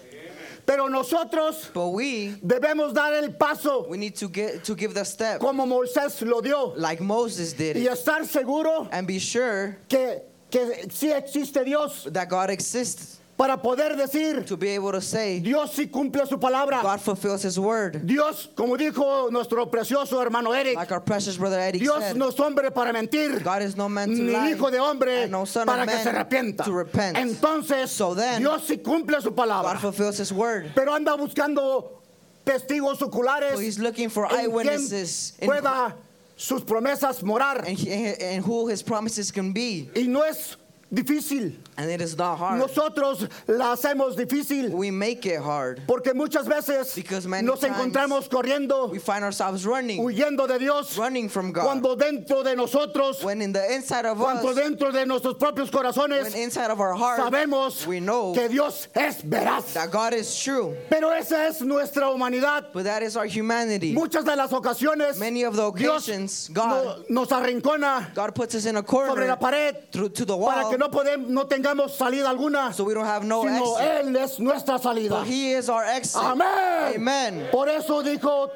Pero nosotros But we debemos dar el paso we need to get to give the step como Moisés lo dio like Moses did y estar seguro and be sure que, que sí existe Dios that God exists para poder decir, to be able to say Dios sí cumple su palabra. God fulfills His word. Dios, como dijo nuestro precioso hermano Eric, Like our precious brother Eddie Dios said, no es hombre para mentir, God is no man to ni lie, hijo de hombre no son para que se arrepienta. to repent. Entonces, So then, Dios sí cumple su God palabra, fulfills His word. pero anda buscando testigos oculares So He's looking for en quien eyewitnesses pueda sus promesas morar. and, he- and who His promises can be. Y no es difícil. And it is not hard. Nosotros la hacemos difícil We make it hard. porque muchas veces nos encontramos corriendo, We find ourselves running, huyendo de Dios, running from God. cuando dentro de nosotros, When in the inside of cuando us, dentro de nuestros propios corazones, when inside of our heart, sabemos we know que Dios es veraz. that God is true. Pero esa es nuestra humanidad. But that is our humanity. Muchas de las ocasiones, Many of the Dios occasions, God, no- nos arrincona God puts us in a sobre la corner pared through to the para que no, podemos, no tengamos salida alguna, so we don't have no sino exit. Él es nuestra salida. But He is our exit. Amén. Amen. Por eso dijo,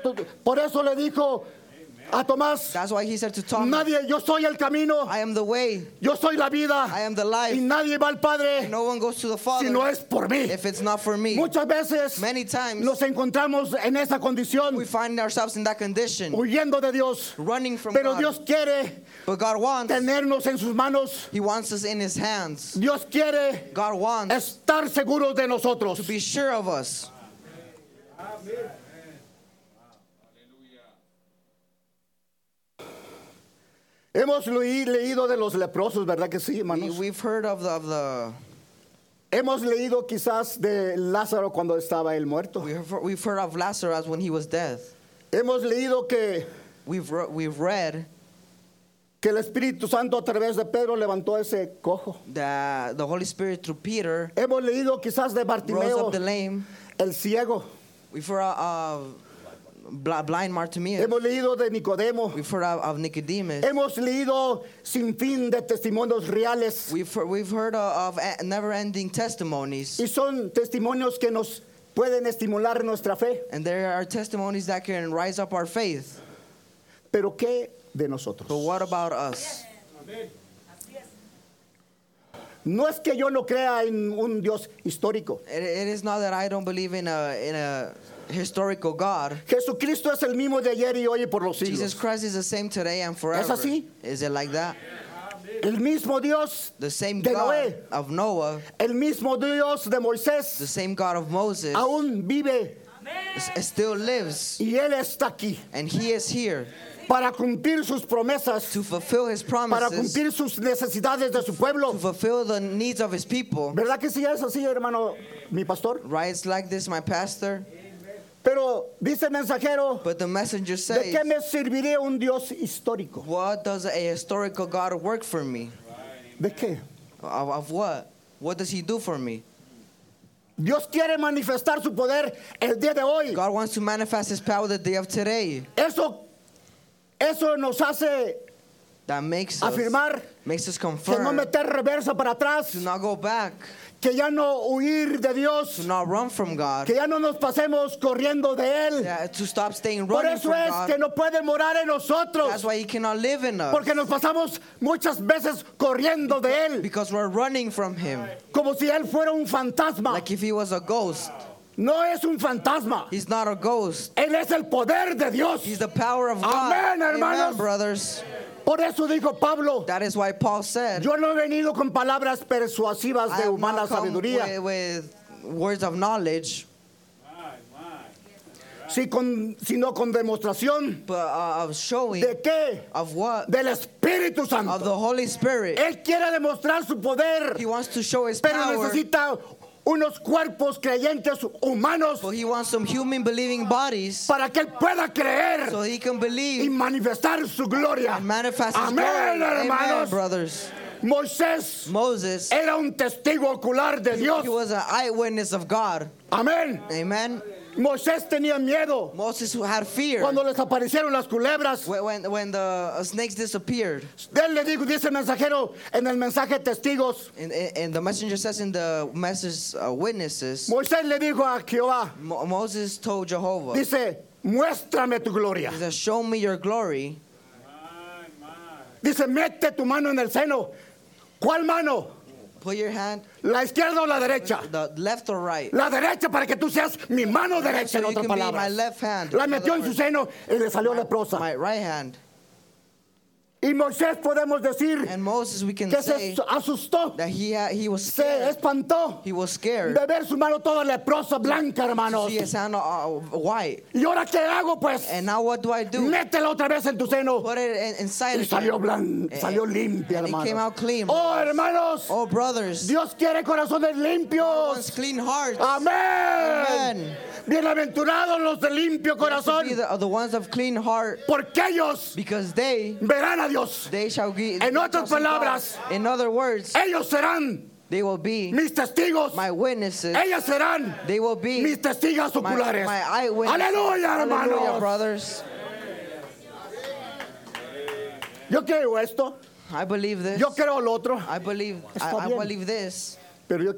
por eso le dijo a Tomás, That's why He said to Thomas, nadie, yo soy el camino, I am the way, yo soy la vida, I am the y life. nadie va al Padre No one goes to the si no Father es por mí. if it's not for me. Muchas veces Many times nos encontramos en esa condición, we find ourselves in that condition, huyendo de Dios. running from Pero God. Dios quiere But God wants, tenernos en sus manos. He wants us in His hands. Dios quiere God wants estar seguros de nosotros. to be sure of us. Hemos leí- leído de los leprosos, ¿verdad que sí, hermanos? we've heard of the, of the Hemos leído quizás de Lázaro cuando estaba él muerto. we've, heard of Lazarus when he was dead. Hemos leído que, We've re- we've read que el Espíritu Santo a través de Pedro levantó ese cojo. that the Holy Spirit through Peter Hemos leído quizás de Bartimeo, the lame. el ciego. We've heard of blind Bartimaeus. Hemos leído de Nicodemo. We've heard of, of Nicodemus. Hemos leído sin fin de testimonios reales. We've heard, we've heard of, of never-ending testimonies, Y son testimonios que nos pueden estimular nuestra fe. and there are testimonies that can rise up our faith. Pero ¿qué de But nosotros? what about us? No es que yo no crea en un Dios histórico. It, it is not that I don't believe in a in a historical God. Jesucristo es el mismo de ayer y hoy y por los Jesus siglos. Christ is the same today and forever. así? Is it like that? El mismo Dios The same de God Noé, of Noah, el mismo Dios de the same God of Moses, aún vive s- still lives, y Él está aquí and He is here para cumplir sus promesas, to fulfill His para promises, cumplir sus necesidades de su pueblo. to fulfill the needs of His people. ¿Verdad que sí es así, hermano, mi pastor? Right? It's like this, my pastor. Pero dice el mensajero, But the messenger ¿de says, qué me serviría un Dios histórico? What does a historical God work for me? ¿De qué? Of, of what? What does He do for me? Dios quiere manifestar su poder el día de hoy. God wants to manifest His power the day of today. Eso, eso nos hace That makes us, afirmar makes us que no confirm meter reversa para atrás, to not go back, que ya no huir de to not run from God, que ya no nos pasemos corriendo de Él. yeah, to stop staying Por running eso from es God. que no puede morar en That's why He cannot live in us. porque nos pasamos muchas veces corriendo de Él, Because we're running from Him. como si Él fuera un fantasma. Like if He was a ghost. No es un fantasma, He's not a ghost. Él es el poder de Dios. He's the power of God. Amén, hermanos. brothers. Por eso dijo Pablo, That is why Paul said, yo no he venido con palabras persuasivas I de humana sabiduría, with, with words of knowledge, si con- sino con demostración but uh, of showing de qué? of what? Del Espíritu Of Santo. the Holy Spirit. Él quiere demostrar su poder, He wants to show His pero power, necesita unos cuerpos creyentes humanos He wants some human believing bodies para que él pueda creer so He can y believe manifestar su gloria. and manifest His Amén, glory. Amen, hermanos. brothers. Moisés Moses, era un testigo ocular de Dios. he was an eyewitness of God. Amén. Amen. Moisés tenía miedo Moses had fear cuando les aparecieron las culebras. when, when, when the snakes disappeared. Él le dijo, dice el mensajero en el mensaje testigos. And, and the messenger says in the message uh, witnesses, Moisés le dijo a Jehová, Mo- Moses told Jehovah, dice, muéstrame tu gloria. he said, show me your glory. Dice, mete tu mano en el seno. ¿Cuál mano? Put your hand, ¿La izquierda o la derecha? the left or right. La derecha para que tú seas mi mano derecha, So en otras palabras. left hand. La metió en su seno y le salió leprosa. My right hand. Y Moisés podemos decir And Moses, we can que se asustó, that he, ha- he was se espantó He was scared. de ver su mano toda leprosa, blanca, hermanos. See his hand uh, white. ¿Y ahora qué hago, pues? And now what do I do? Métela otra vez en tu seno. Put it in, inside Y salió And- salió limpia, and it came out clean. Oh, hermanos, Oh, brothers, Dios quiere corazones limpios. clean hearts. Amén. Amen. Bienaventurados los de limpio corazón, porque ellos because they verán a Dios. they shall be. En otras palabras, in other words, Ellos serán they will be mis testigos. my witnesses. Ellas serán They will be mis testigas my, oculares. my eyewitnesses. Aleluya, Hallelujah, hermanos. brothers. Yo creo esto, I believe this. yo creo lo otro, I believe. I, I believe this. pero yo,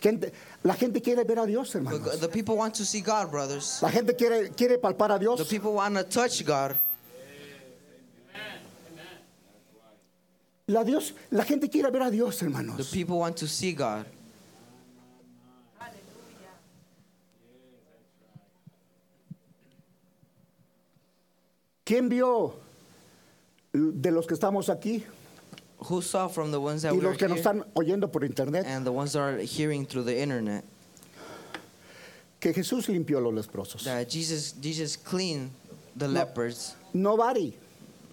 gente, la gente quiere ver a Dios, hermanos. the people want to see God, brothers. La gente quiere, quiere palpar a The Dios. people want to touch God. La, Dios. la gente quiere ver a Dios, The hermanos. people want to see God. ¿Quién vio de los que estamos aquí Who saw from the ones that y were los que nos here están oyendo por internet and the ones that are hearing through the internet que Jesús limpió los leprosos? that Jesus Jesus cleaned the lepers? Nobody,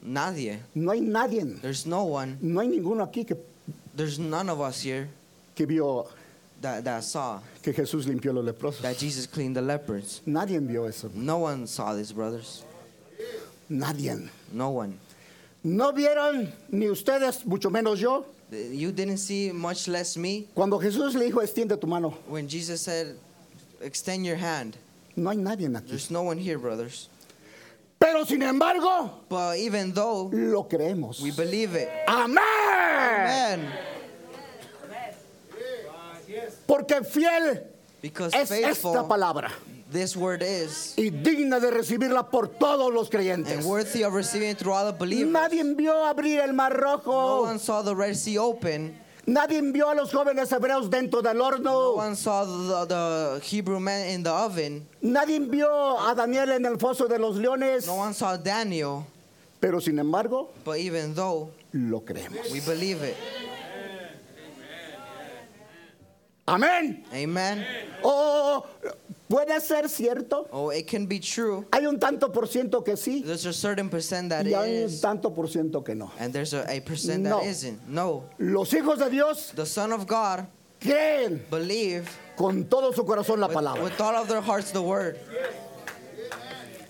Nadie. no hay nadie, There's no one. no hay ninguno aquí que, There's none of us here que vio that, that saw que Jesús limpió los leprosos. that Jesus cleaned the lepers. Nadie vio eso, No one saw this, brothers. nadie. No one. No vieron ni ustedes, mucho menos yo, You didn't see, much less me, cuando Jesús le dijo, extiende tu mano. when Jesus said, Extend your hand. No hay nadie aquí. There's no one here, brothers. Pero sin embargo, But even though lo creemos. we believe it, Amén. Amen. Porque fiel Because es esta faithful, palabra this word is, y digna de recibirla por todos los creyentes. and worthy of receiving through all the believers. Nadie vio abrir el mar No rojo. one saw the Red Sea open. Nadie vio a los jóvenes hebreos dentro del No horno. one saw the, the Hebrew man in the oven. Nadie vio a Daniel en el foso de los leones. No one saw Daniel. Pero sin embargo, But even though lo creemos. we believe it, Amén. amen. O puede ser cierto. Oh, it can be true. Hay un tanto por ciento que sí There's a certain percent that y hay un is, tanto por ciento que no. and there's a, a percent No. that isn't. No. Los hijos de Dios The Son of God creen believe con todo su corazón la with, palabra. with all of their hearts the word.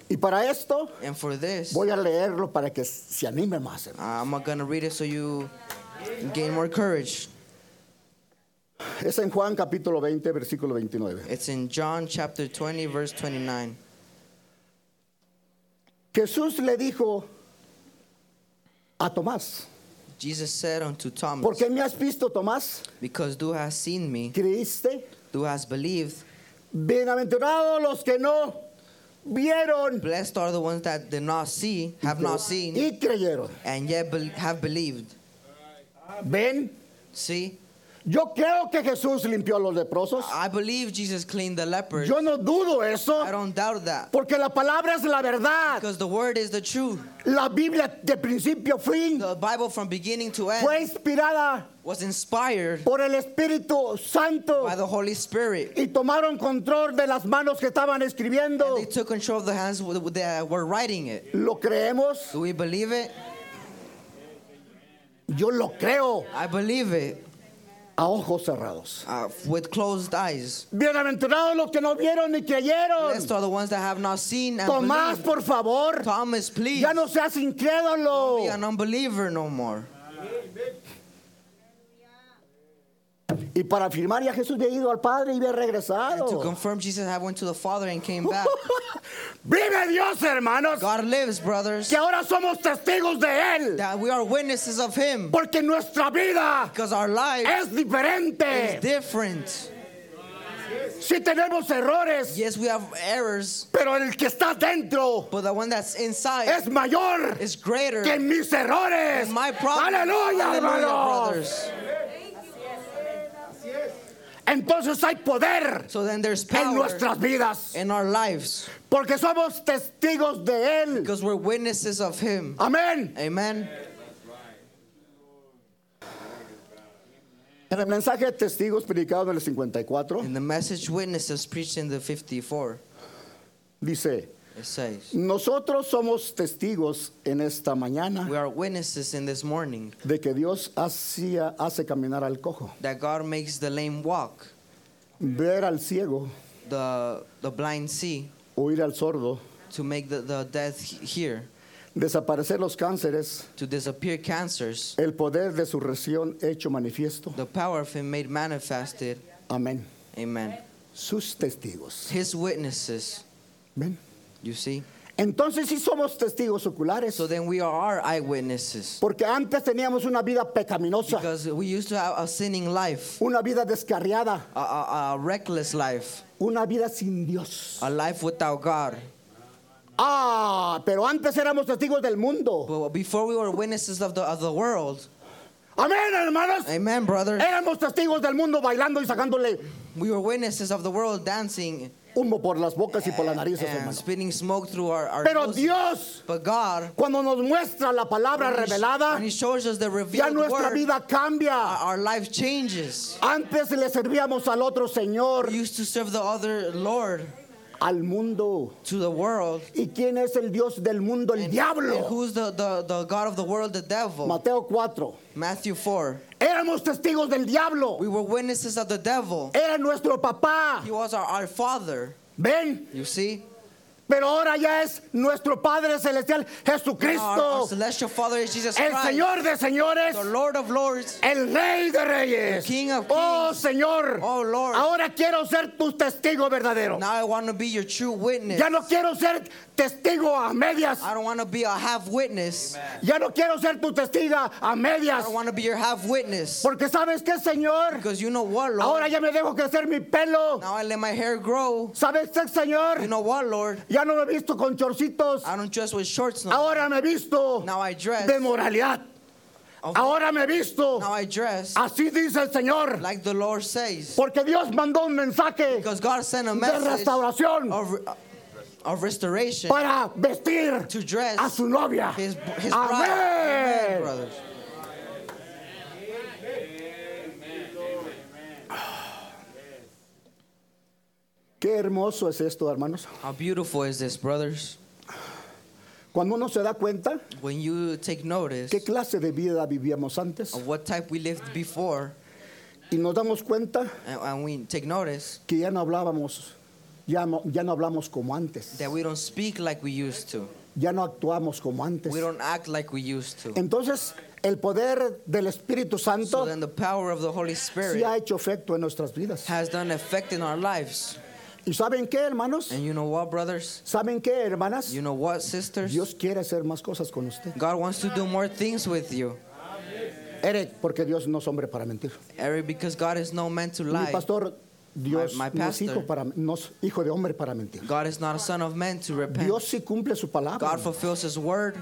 Y para esto And for this, voy a leerlo para que se anime más. hermano. I'm to read it so you gain more courage. Es en Juan capítulo 20, versículo 29. It's in John chapter 20, verse 29. Jesús le dijo a Tomás, Jesus said unto Thomas, ¿por qué me has visto, Tomás? Because thou hast seen me, ¿Creíste? thou hast believed. Bienaventurados los que no vieron Blessed are the ones that did not see, have not seen, y creyeron. and yet bel have believed. ¿Ven? See, Yo creo que Jesús limpió a los leprosos. I believe Jesus cleaned the lepers. Yo no dudo eso, I don't doubt that. porque la palabra es la verdad. Because the word is the truth. La Biblia de principio a fin The Bible from beginning to end fue inspirada was inspired por el Espíritu Santo by the Holy Spirit. y tomaron control de las manos que estaban escribiendo. They took control of the hands that were writing it. ¿Lo creemos? Do we believe it? Yo lo creo I believe it a ojos cerrados. uh, with closed eyes. Bienaventurados los que no vieron ni creyeron. Blessed are the ones that have not seen and Tomás, believed. por favor, Thomas, please. ya no seas be incrédulo. an unbeliever no more. Y para afirmar ya Jesús había ido al Padre y había To regresado. confirm Jesus had went to the Father and came back. Vive Dios, hermanos, God lives, brothers. que ahora somos testigos de Él. That we are witnesses of Him. Porque nuestra vida Because our life es is diferente. different. Sí tenemos errores, Yes, we have errors, pero el que está dentro but the one that's inside es mayor is greater que mis errores. than my problem. Aleluya, hermanos. brothers. Entonces hay poder so then there's power en nuestras vidas. In our lives. Porque somos testigos de Él. Because we're witnesses of Him. Amén. Amen. En el mensaje de testigos predicado en el 54. In the message witnesses preached in the 54. Dice. Nosotros somos testigos en esta We mañana are witnesses in this morning de que Dios hacía, hace caminar al cojo, that God makes the lame walk, ver al ciego, the, the blind see, oír al sordo, to make the, the deaf he- hear, desaparecer los cánceres, to disappear cancers, el poder de su resurrección hecho manifiesto. the power of Him made manifested. Amén. Amen. Sus testigos. His witnesses, ¿Ven? You see? Entonces sí somos testigos oculares. So then we are eyewitnesses. Porque antes teníamos una vida pecaminosa, Because we used to have a sinning life, una vida descarriada, a, a, a reckless life, una vida sin Dios. a life without God. Ah, pero antes éramos testigos del mundo. But before we were witnesses of the, of the world, Amén, hermanos. amen, brother, Éramos testigos del mundo bailando y sacándole we were witnesses of the world dancing humo por las bocas y por las narices, hermano. smoke through our, our Pero noses. Dios, But God, cuando nos muestra la palabra when he, revelada, when he shows us the ya revealed nuestra word, vida cambia. our life changes. Antes le servíamos al otro Señor, We used to serve the other Lord al mundo. to the world. ¿Y quién es el Dios del mundo? El And diablo. who's the, the, the God of the world? The devil. Mateo 4. Matthew 4. Éramos testigos del diablo. We were witnesses of the devil. Era nuestro papá. He was our, our father. Ven, You see? Pero ahora ya es nuestro Padre Celestial Jesucristo, el. Señor de señores, The Lord of lords. el Rey de reyes. Oh. Señor, Oh, Lord. ahora quiero ser tu testigo verdadero. Now I want to be your true witness. Ya no quiero ser testigo a medias. I don't want to be a half witness. Ya no quiero ser tu testiga a medias. don't want to be your half witness. Porque sabes qué, Señor, Because you know what, Lord? ahora ya me dejo crecer mi pelo. Now I let my hair grow. ¿Sabes qué, Señor? You know what, Lord? Ya no me he visto con chorcitos. I don't dress with shorts. Ahora me he visto Now I dress. de moralidad. Ahora me he visto. Now I dress Así dice el Señor. like the Lord says. Porque Dios mandó un mensaje Because God sent a de restauración of, of restoration para vestir to dress a su novia. his, his Amén. brothers. Qué hermoso es esto, hermanos. How beautiful is this, brothers? Cuando uno se da cuenta When you take notice qué clase de vida vivíamos antes of what type we lived before, y nos damos cuenta and, and we take notice que ya no hablábamos, ya no, ya no hablamos como antes, that we don't speak like we used to. ya no actuamos como antes. We don't act like we used to. Entonces, el poder del Espíritu So Santo then the power of the Holy sí Spirit ha hecho efecto en nuestras vidas. has done effect in our lives. ¿Y saben qué, hermanos? And you know what, brothers? ¿Saben qué, hermanas? You know what, sisters? Dios quiere hacer más cosas con usted. God wants to do more things with you. Eric, porque Dios no es hombre para mentir. Eric, because God is no man to Mi lie. pastor, Dios My- my no es pastor. hijo, para, no es hijo de hombre para mentir. God is not a son of man to repent. Dios sí cumple su palabra. God fulfills his word,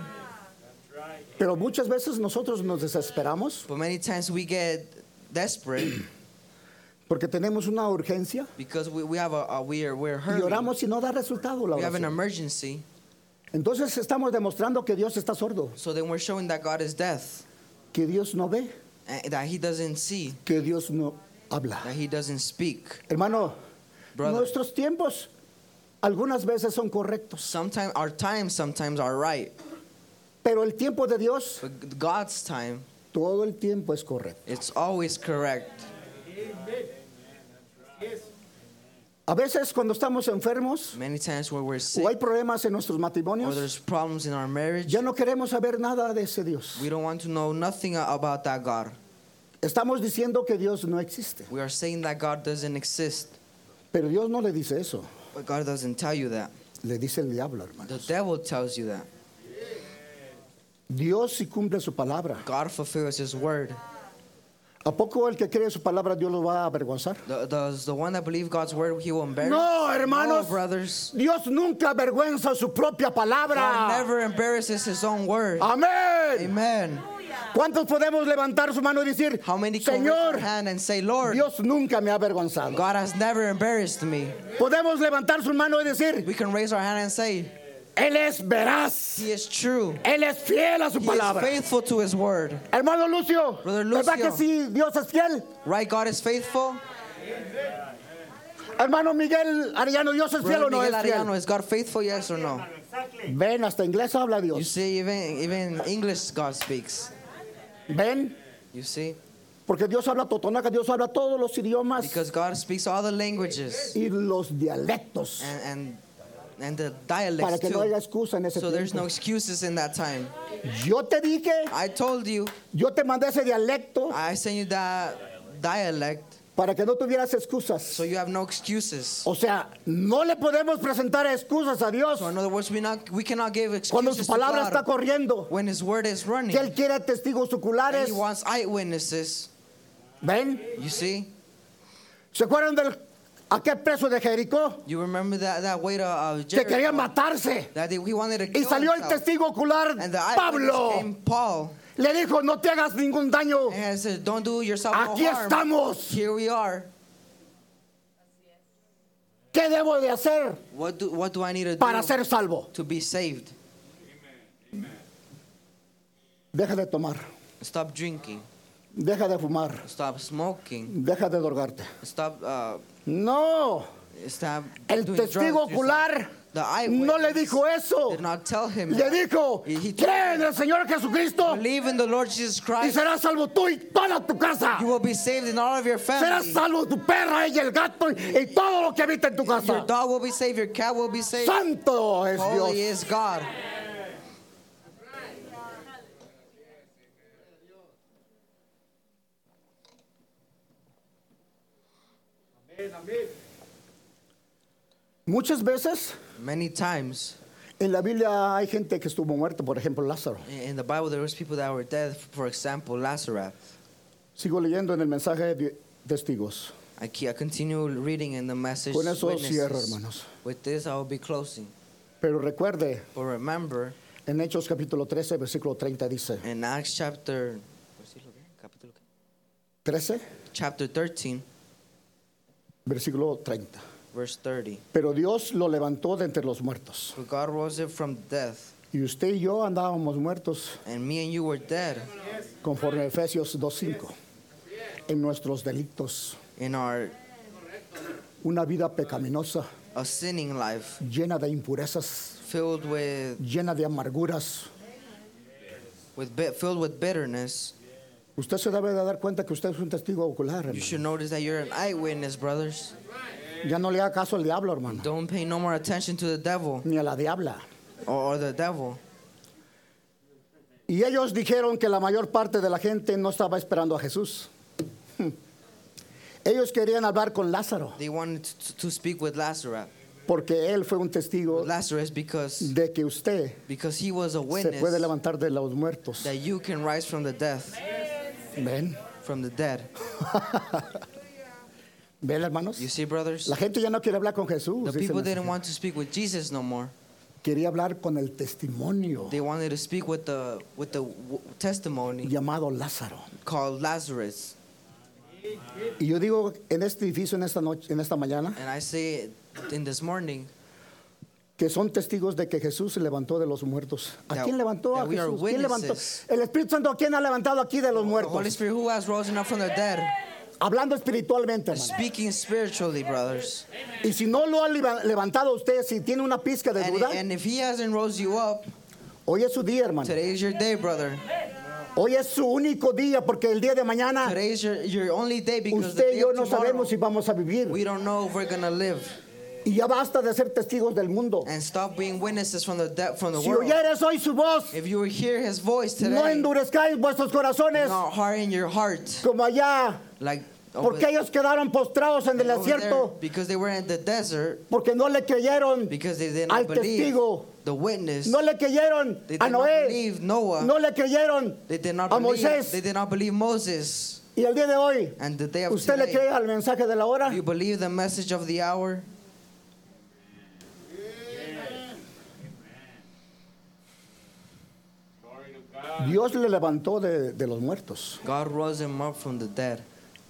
Pero muchas veces nosotros nos desesperamos but many times we get desperate porque tenemos una urgencia because we, we have a, a we're we're y hurting. oramos y no da resultado la We have an oración. emergency. Entonces estamos demostrando que Dios está sordo, So then we're showing that God is deaf, que Dios no ve, and that He doesn't see, que Dios no habla. that He doesn't speak. Hermano, Brother. nuestros tiempos algunas veces son correctos, Sometimes our times sometimes are right, pero el tiempo de Dios but God's time todo el tiempo es correcto. it's always correct. A veces cuando estamos enfermos Many times where we're o hay sick problemas en nuestros or matrimonios, there's problems in our marriage, ya no queremos saber nada de ese Dios. we don't want to know nothing about that God. Estamos diciendo que Dios no existe, We are saying that God doesn't exist, pero Dios no le dice eso, but God doesn't tell you that. le dice el diablo, hermano. The devil tells you that. Dios sí cumple su palabra. God fulfills His word. ¿A poco el que cree su palabra Dios lo va a avergonzar? The, does the one that believes God's word, He will embarrass? No, hermanos. No, brothers. Dios nunca avergüenza su propia God palabra. never embarrasses His own word. Amén. Amen. ¿Cuántos podemos levantar su mano y decir, How many Señor, hand and say, Lord, Dios nunca me ha avergonzado? God has never embarrassed me? Podemos levantar su mano y decir, We can raise our hand and say, Él es veraz. He is true. Él es fiel a su He is palabra. faithful to his word. Hermano Lucio, Brother ¿verdad Lucio. que sí Dios es fiel? Right? God is faithful. Hermano Miguel Arellano, ¿Dios es fiel Brother o no Miguel es fiel? Arellano, is God faithful? Yes or no? Ven, hasta inglés habla You Dios. see, even even English God speaks. Ven, You see, porque Dios habla totonaca, Dios habla todos los idiomas because God speaks all the languages y los dialectos and and and the para dialects que no haya too. excusa en ese So there's no tiempo. excuses in that time. Yo te dije, I told you, yo te mandé ese dialecto I sent you that dialect, para que no tuvieras excusas. so you have no excuses. O sea, no le podemos presentar excusas a Dios So in other words, we not we cannot give cuando su excuses to palabra está God corriendo. when His word is running. Que Él quiere testigos And oculares. He wants eyewitnesses. Ven, You see, ¿se acuerdan del aquel preso de Jericó? you remember that that waiter of Que quería Jericho matarse. that he he wanted to Y salió el himself. testigo ocular, And the eyewitness Pablo. came Paul. Le dijo, no te hagas ningún daño. And I said, Don't do yourself no Aquí harm. estamos. Here we are. ¿Qué debo de hacer What do, what do I need to para do ser salvo? to be saved? Deja de tomar, Stop drinking. Deja de fumar, Stop smoking. deja de drogarte. Stop. Uh, No, stop. el testigo ocular no le dijo eso. Did not tell him. Le dijo, cree en el Señor Jesucristo Believe in the Lord Jesus y Christ. serás salvo tú y toda tu casa. You will be saved in all of your Serás family. salvo tu perra y el gato y todo lo que habita en tu Your casa. dog will be saved. Your cat will be saved. Santo es Dios. Muchas veces Many times en la Biblia hay gente que estuvo muerta, por ejemplo Lázaro. in the Bible, there was people that were dead. For example, Lazarus. Sigo leyendo en el mensaje de testigos. I, ke- I continue reading in the message. Con eso witnesses. cierro, hermanos. With this, I will be closing. Pero recuerde, But remember, en Hechos capítulo 13, versículo 30 dice, in Acts chapter, capítulo qué? 13, chapter 13, versículo 30. verse 30. Pero Dios lo levantó de entre los muertos. For God rose it from death, Y usted y yo andábamos muertos and me and you were dead conforme a Efesios 2.5 en nuestros delitos. in our Una vida pecaminosa, a sinning life, llena de impurezas, filled with llena de amarguras. with filled with bitterness. Usted se debe de dar cuenta que usted es un testigo ocular. You hermano. should notice that you're an eyewitness, brothers. Ya no le haga caso al diablo, hermano, Don't pay no more attention to the devil ni a la diabla. or, or the devil. Y ellos dijeron que la mayor parte de la gente no estaba esperando a Jesús. Ellos querían hablar con Lázaro, They wanted to, to speak with Lazarus. porque él fue un testigo Lazarus because de que usted because he was a se witness puede levantar de los muertos. that you can rise from the death, ¿Ven? from the dead. ¿Ven, hermanos? You see, brothers? La gente ya no quiere hablar con Jesús. The people didn't want to speak with Jesus no more. Quería hablar con el testimonio They wanted to speak with the with the testimony llamado Lázaro. called Lazarus. Y yo digo en este edificio, en esta noche, en esta mañana, And I say in this morning que son testigos de que Jesús se levantó de los muertos. ¿A That- quién levantó a Jesús? ¿Quién levantó? El Espíritu Santo, ¿a quién ha levantado aquí de los the Holy muertos? Spirit who has risen up from the dead, Hablando espiritualmente, hermano. speaking spiritually, brothers. Y si no lo ha leva- levantado usted, si tiene una pizca de And, duda, and if he hasn't rose you up, hoy es su día, hermano. today is your day, brother. Hoy es su único día porque el día de mañana your, your only day usted y yo no tomorrow, sabemos si vamos a vivir. we don't know if we're gonna live. Y ya basta de ser testigos del mundo. And stop being witnesses from the de- from the Si world. oyeres hoy su voz, If you hear His voice no today, endurezcáis vuestros corazones not harden your heart, como allá, like over, porque ellos quedaron postrados en el over there, desierto, because they were in the desert, porque no le creyeron because they did al not believe testigo, the witness. no le creyeron They a did not Noé, believe Noah. no le creyeron They did not a believe. Moisés. They did not believe Moses. Y el día de hoy, And the day of ¿usted le today, cree al mensaje de la hora? do you believe the message of the hour? Glory to God. Dios le levantó de, de los muertos. God rose him up from the dead,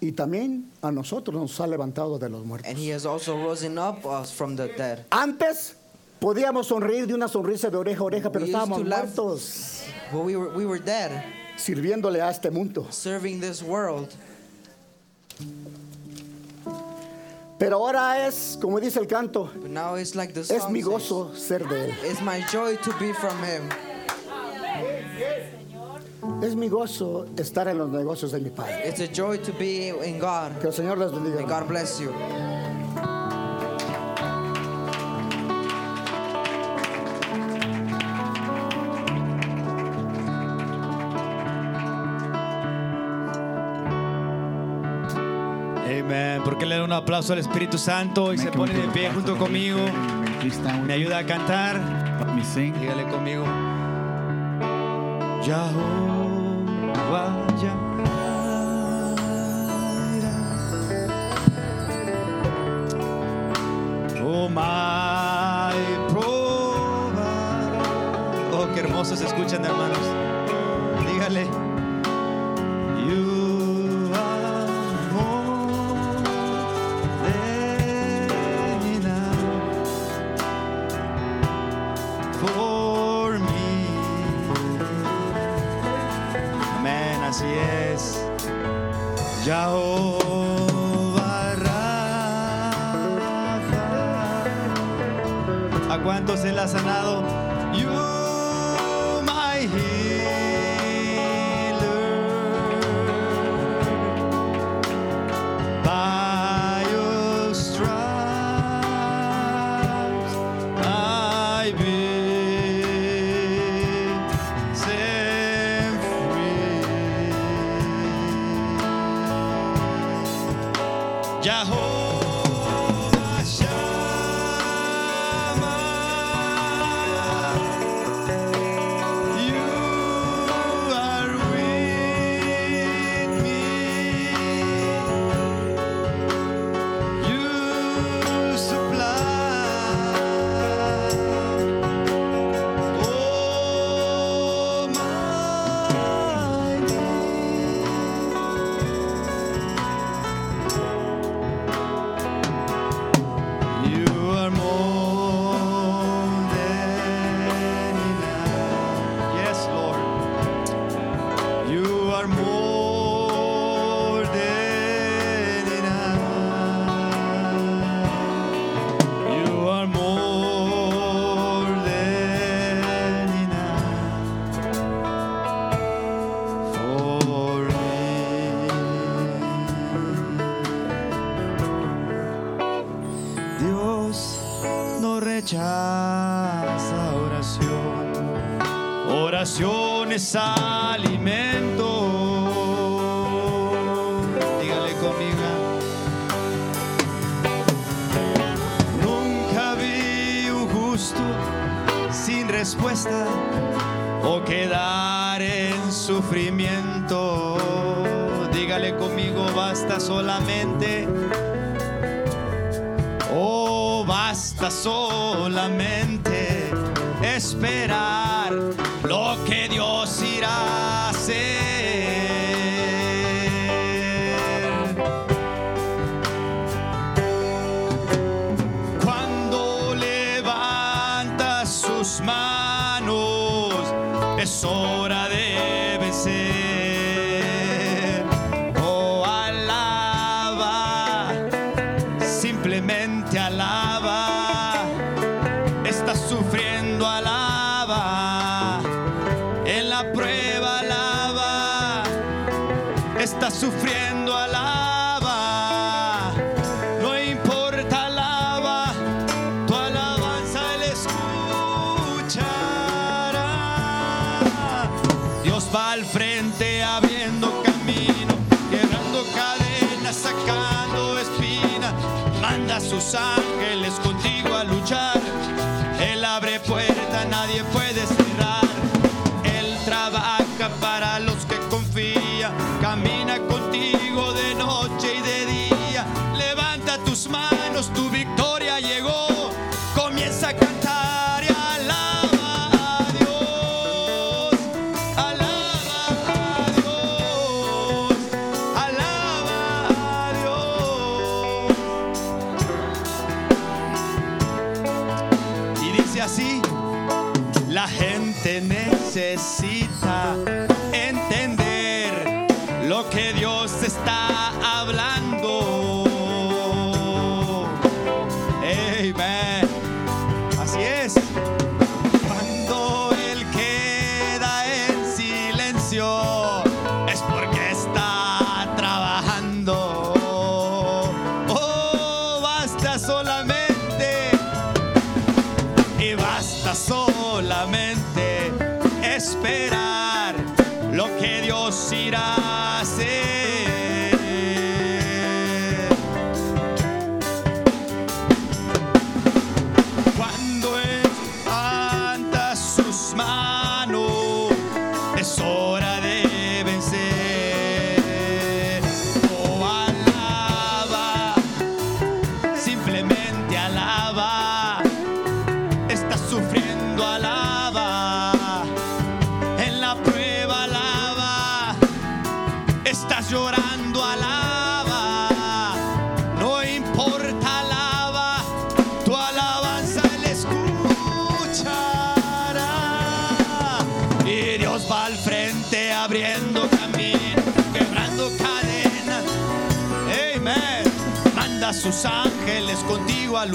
Y también a nosotros nos ha levantado de los muertos. and He has also risen up us from the dead. Antes Podíamos sonreír de una sonrisa de oreja a oreja, pero We estábamos to laugh. muertos But we were, we were dead, sirviéndole a este mundo. serving this world. Pero ahora es, como dice el canto, But now it's like the es mi says, gozo ser de Él. It's my joy to be from Him. Es mi gozo estar en los negocios de mi Padre. It's a joy to be in God. Que el Señor les bendiga. May God bless you. Amén. ¿Por qué le dan un aplauso al Espíritu Santo y se pone de pie junto conmigo? Me ayuda a cantar. Dígale conmigo. Jehová, Jireh. Oh my provider. Oh, qué hermosos se escuchan, hermanos. Dígale. ¿A cuántos Él ha sanado? Oh, alaba, simplemente alaba. Estás sufriendo, alaba. En la prueba, alaba. Estás sufriendo, ángeles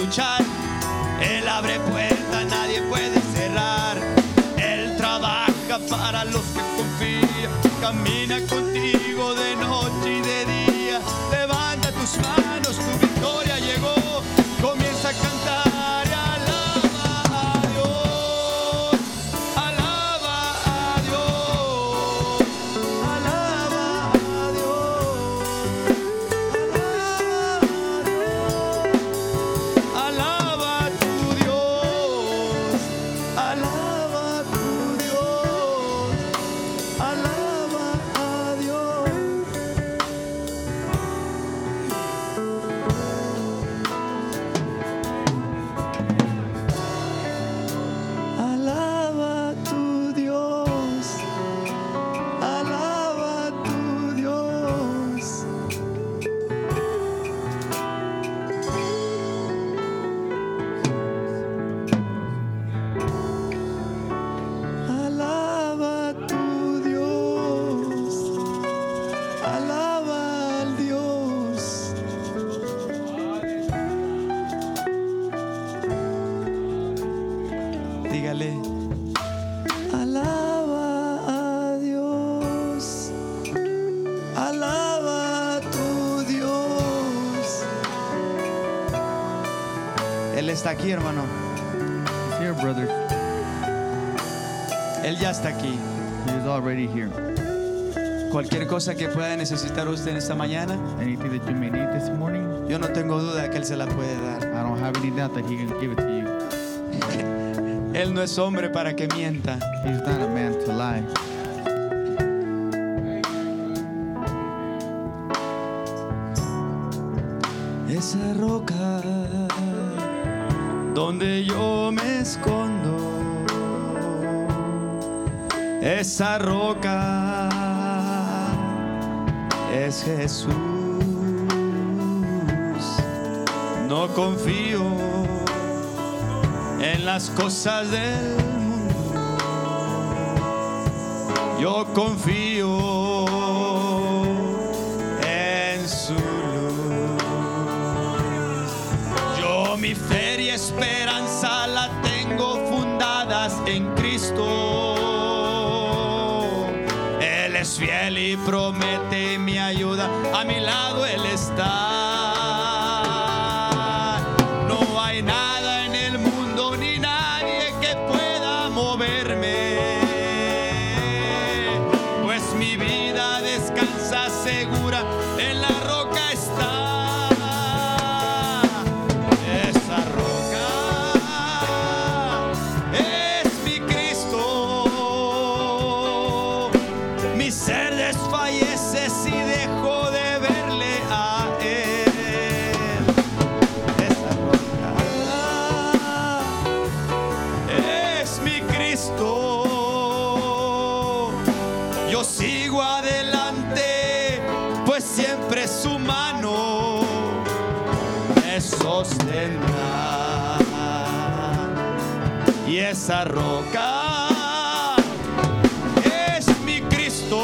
Él abre puertas, nadie puede cerrar. Él trabaja para los que confían, camina con cosa que pueda necesitar usted en esta mañana, anything that you may need this morning, yo no tengo duda que Él se la puede dar. I don't have any doubt that He can give it to you. Él no es hombre para que mienta. He's not a man to lie. Esa roca donde yo me escondo, esa roca es Jesús. No confío en las cosas del mundo. Yo confío esa roca es mi Cristo.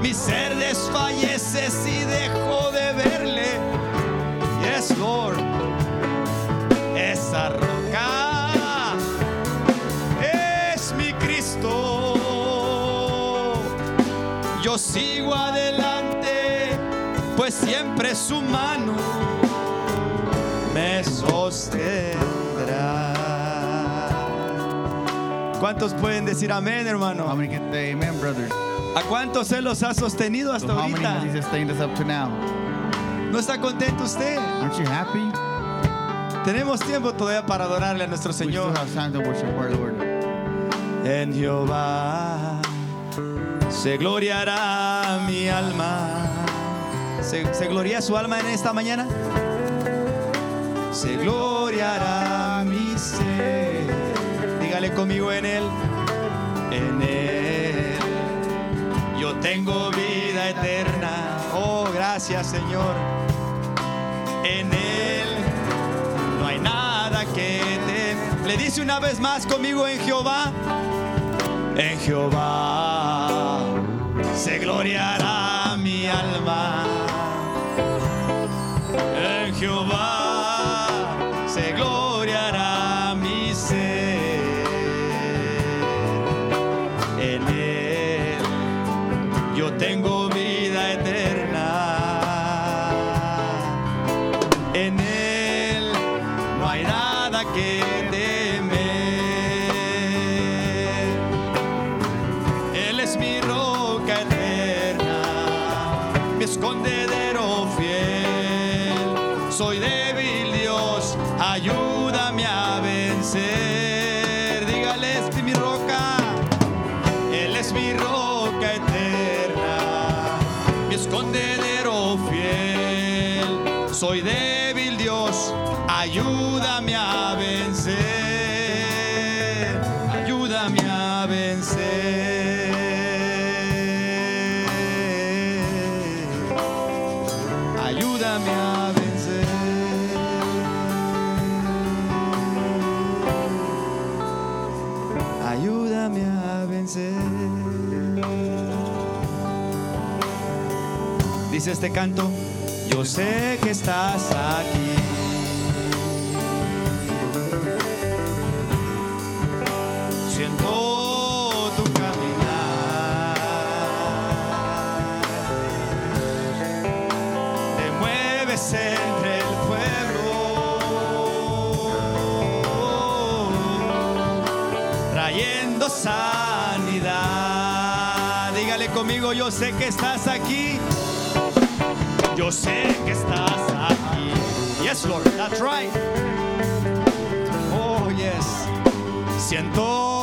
Mi ser desfallece si dejo de verle. Yes, Lord, esa roca. es mi Cristo yo sigo adelante, pues siempre su mano. ¿Cuántos pueden decir amén, How hermano? many can say amen, brothers? ¿A cuántos se los ha sostenido So hasta how many has he ahorita? sustained us up to now? ¿No está contento usted? Aren't you happy? Tenemos tiempo todavía para adorarle a nuestro We still Señor. have time to worship our Lord. En Jehová se gloriará mi alma. ¿Se, se gloria su alma en esta mañana? Se gloriará conmigo en él. En él. Yo tengo vida eterna. Oh, gracias Señor. En él no hay nada que te... Le dice una vez más conmigo en Jehová. En Jehová se gloriará mi alma. En Jehová este canto, yo sé que estás aquí. Siento tu caminar. Te mueves entre el pueblo. Trayendo sanidad. Dígale conmigo, yo sé que estás aquí. Yo sé que estás aquí. Yes, Lord, that's right. Oh, yes. Siento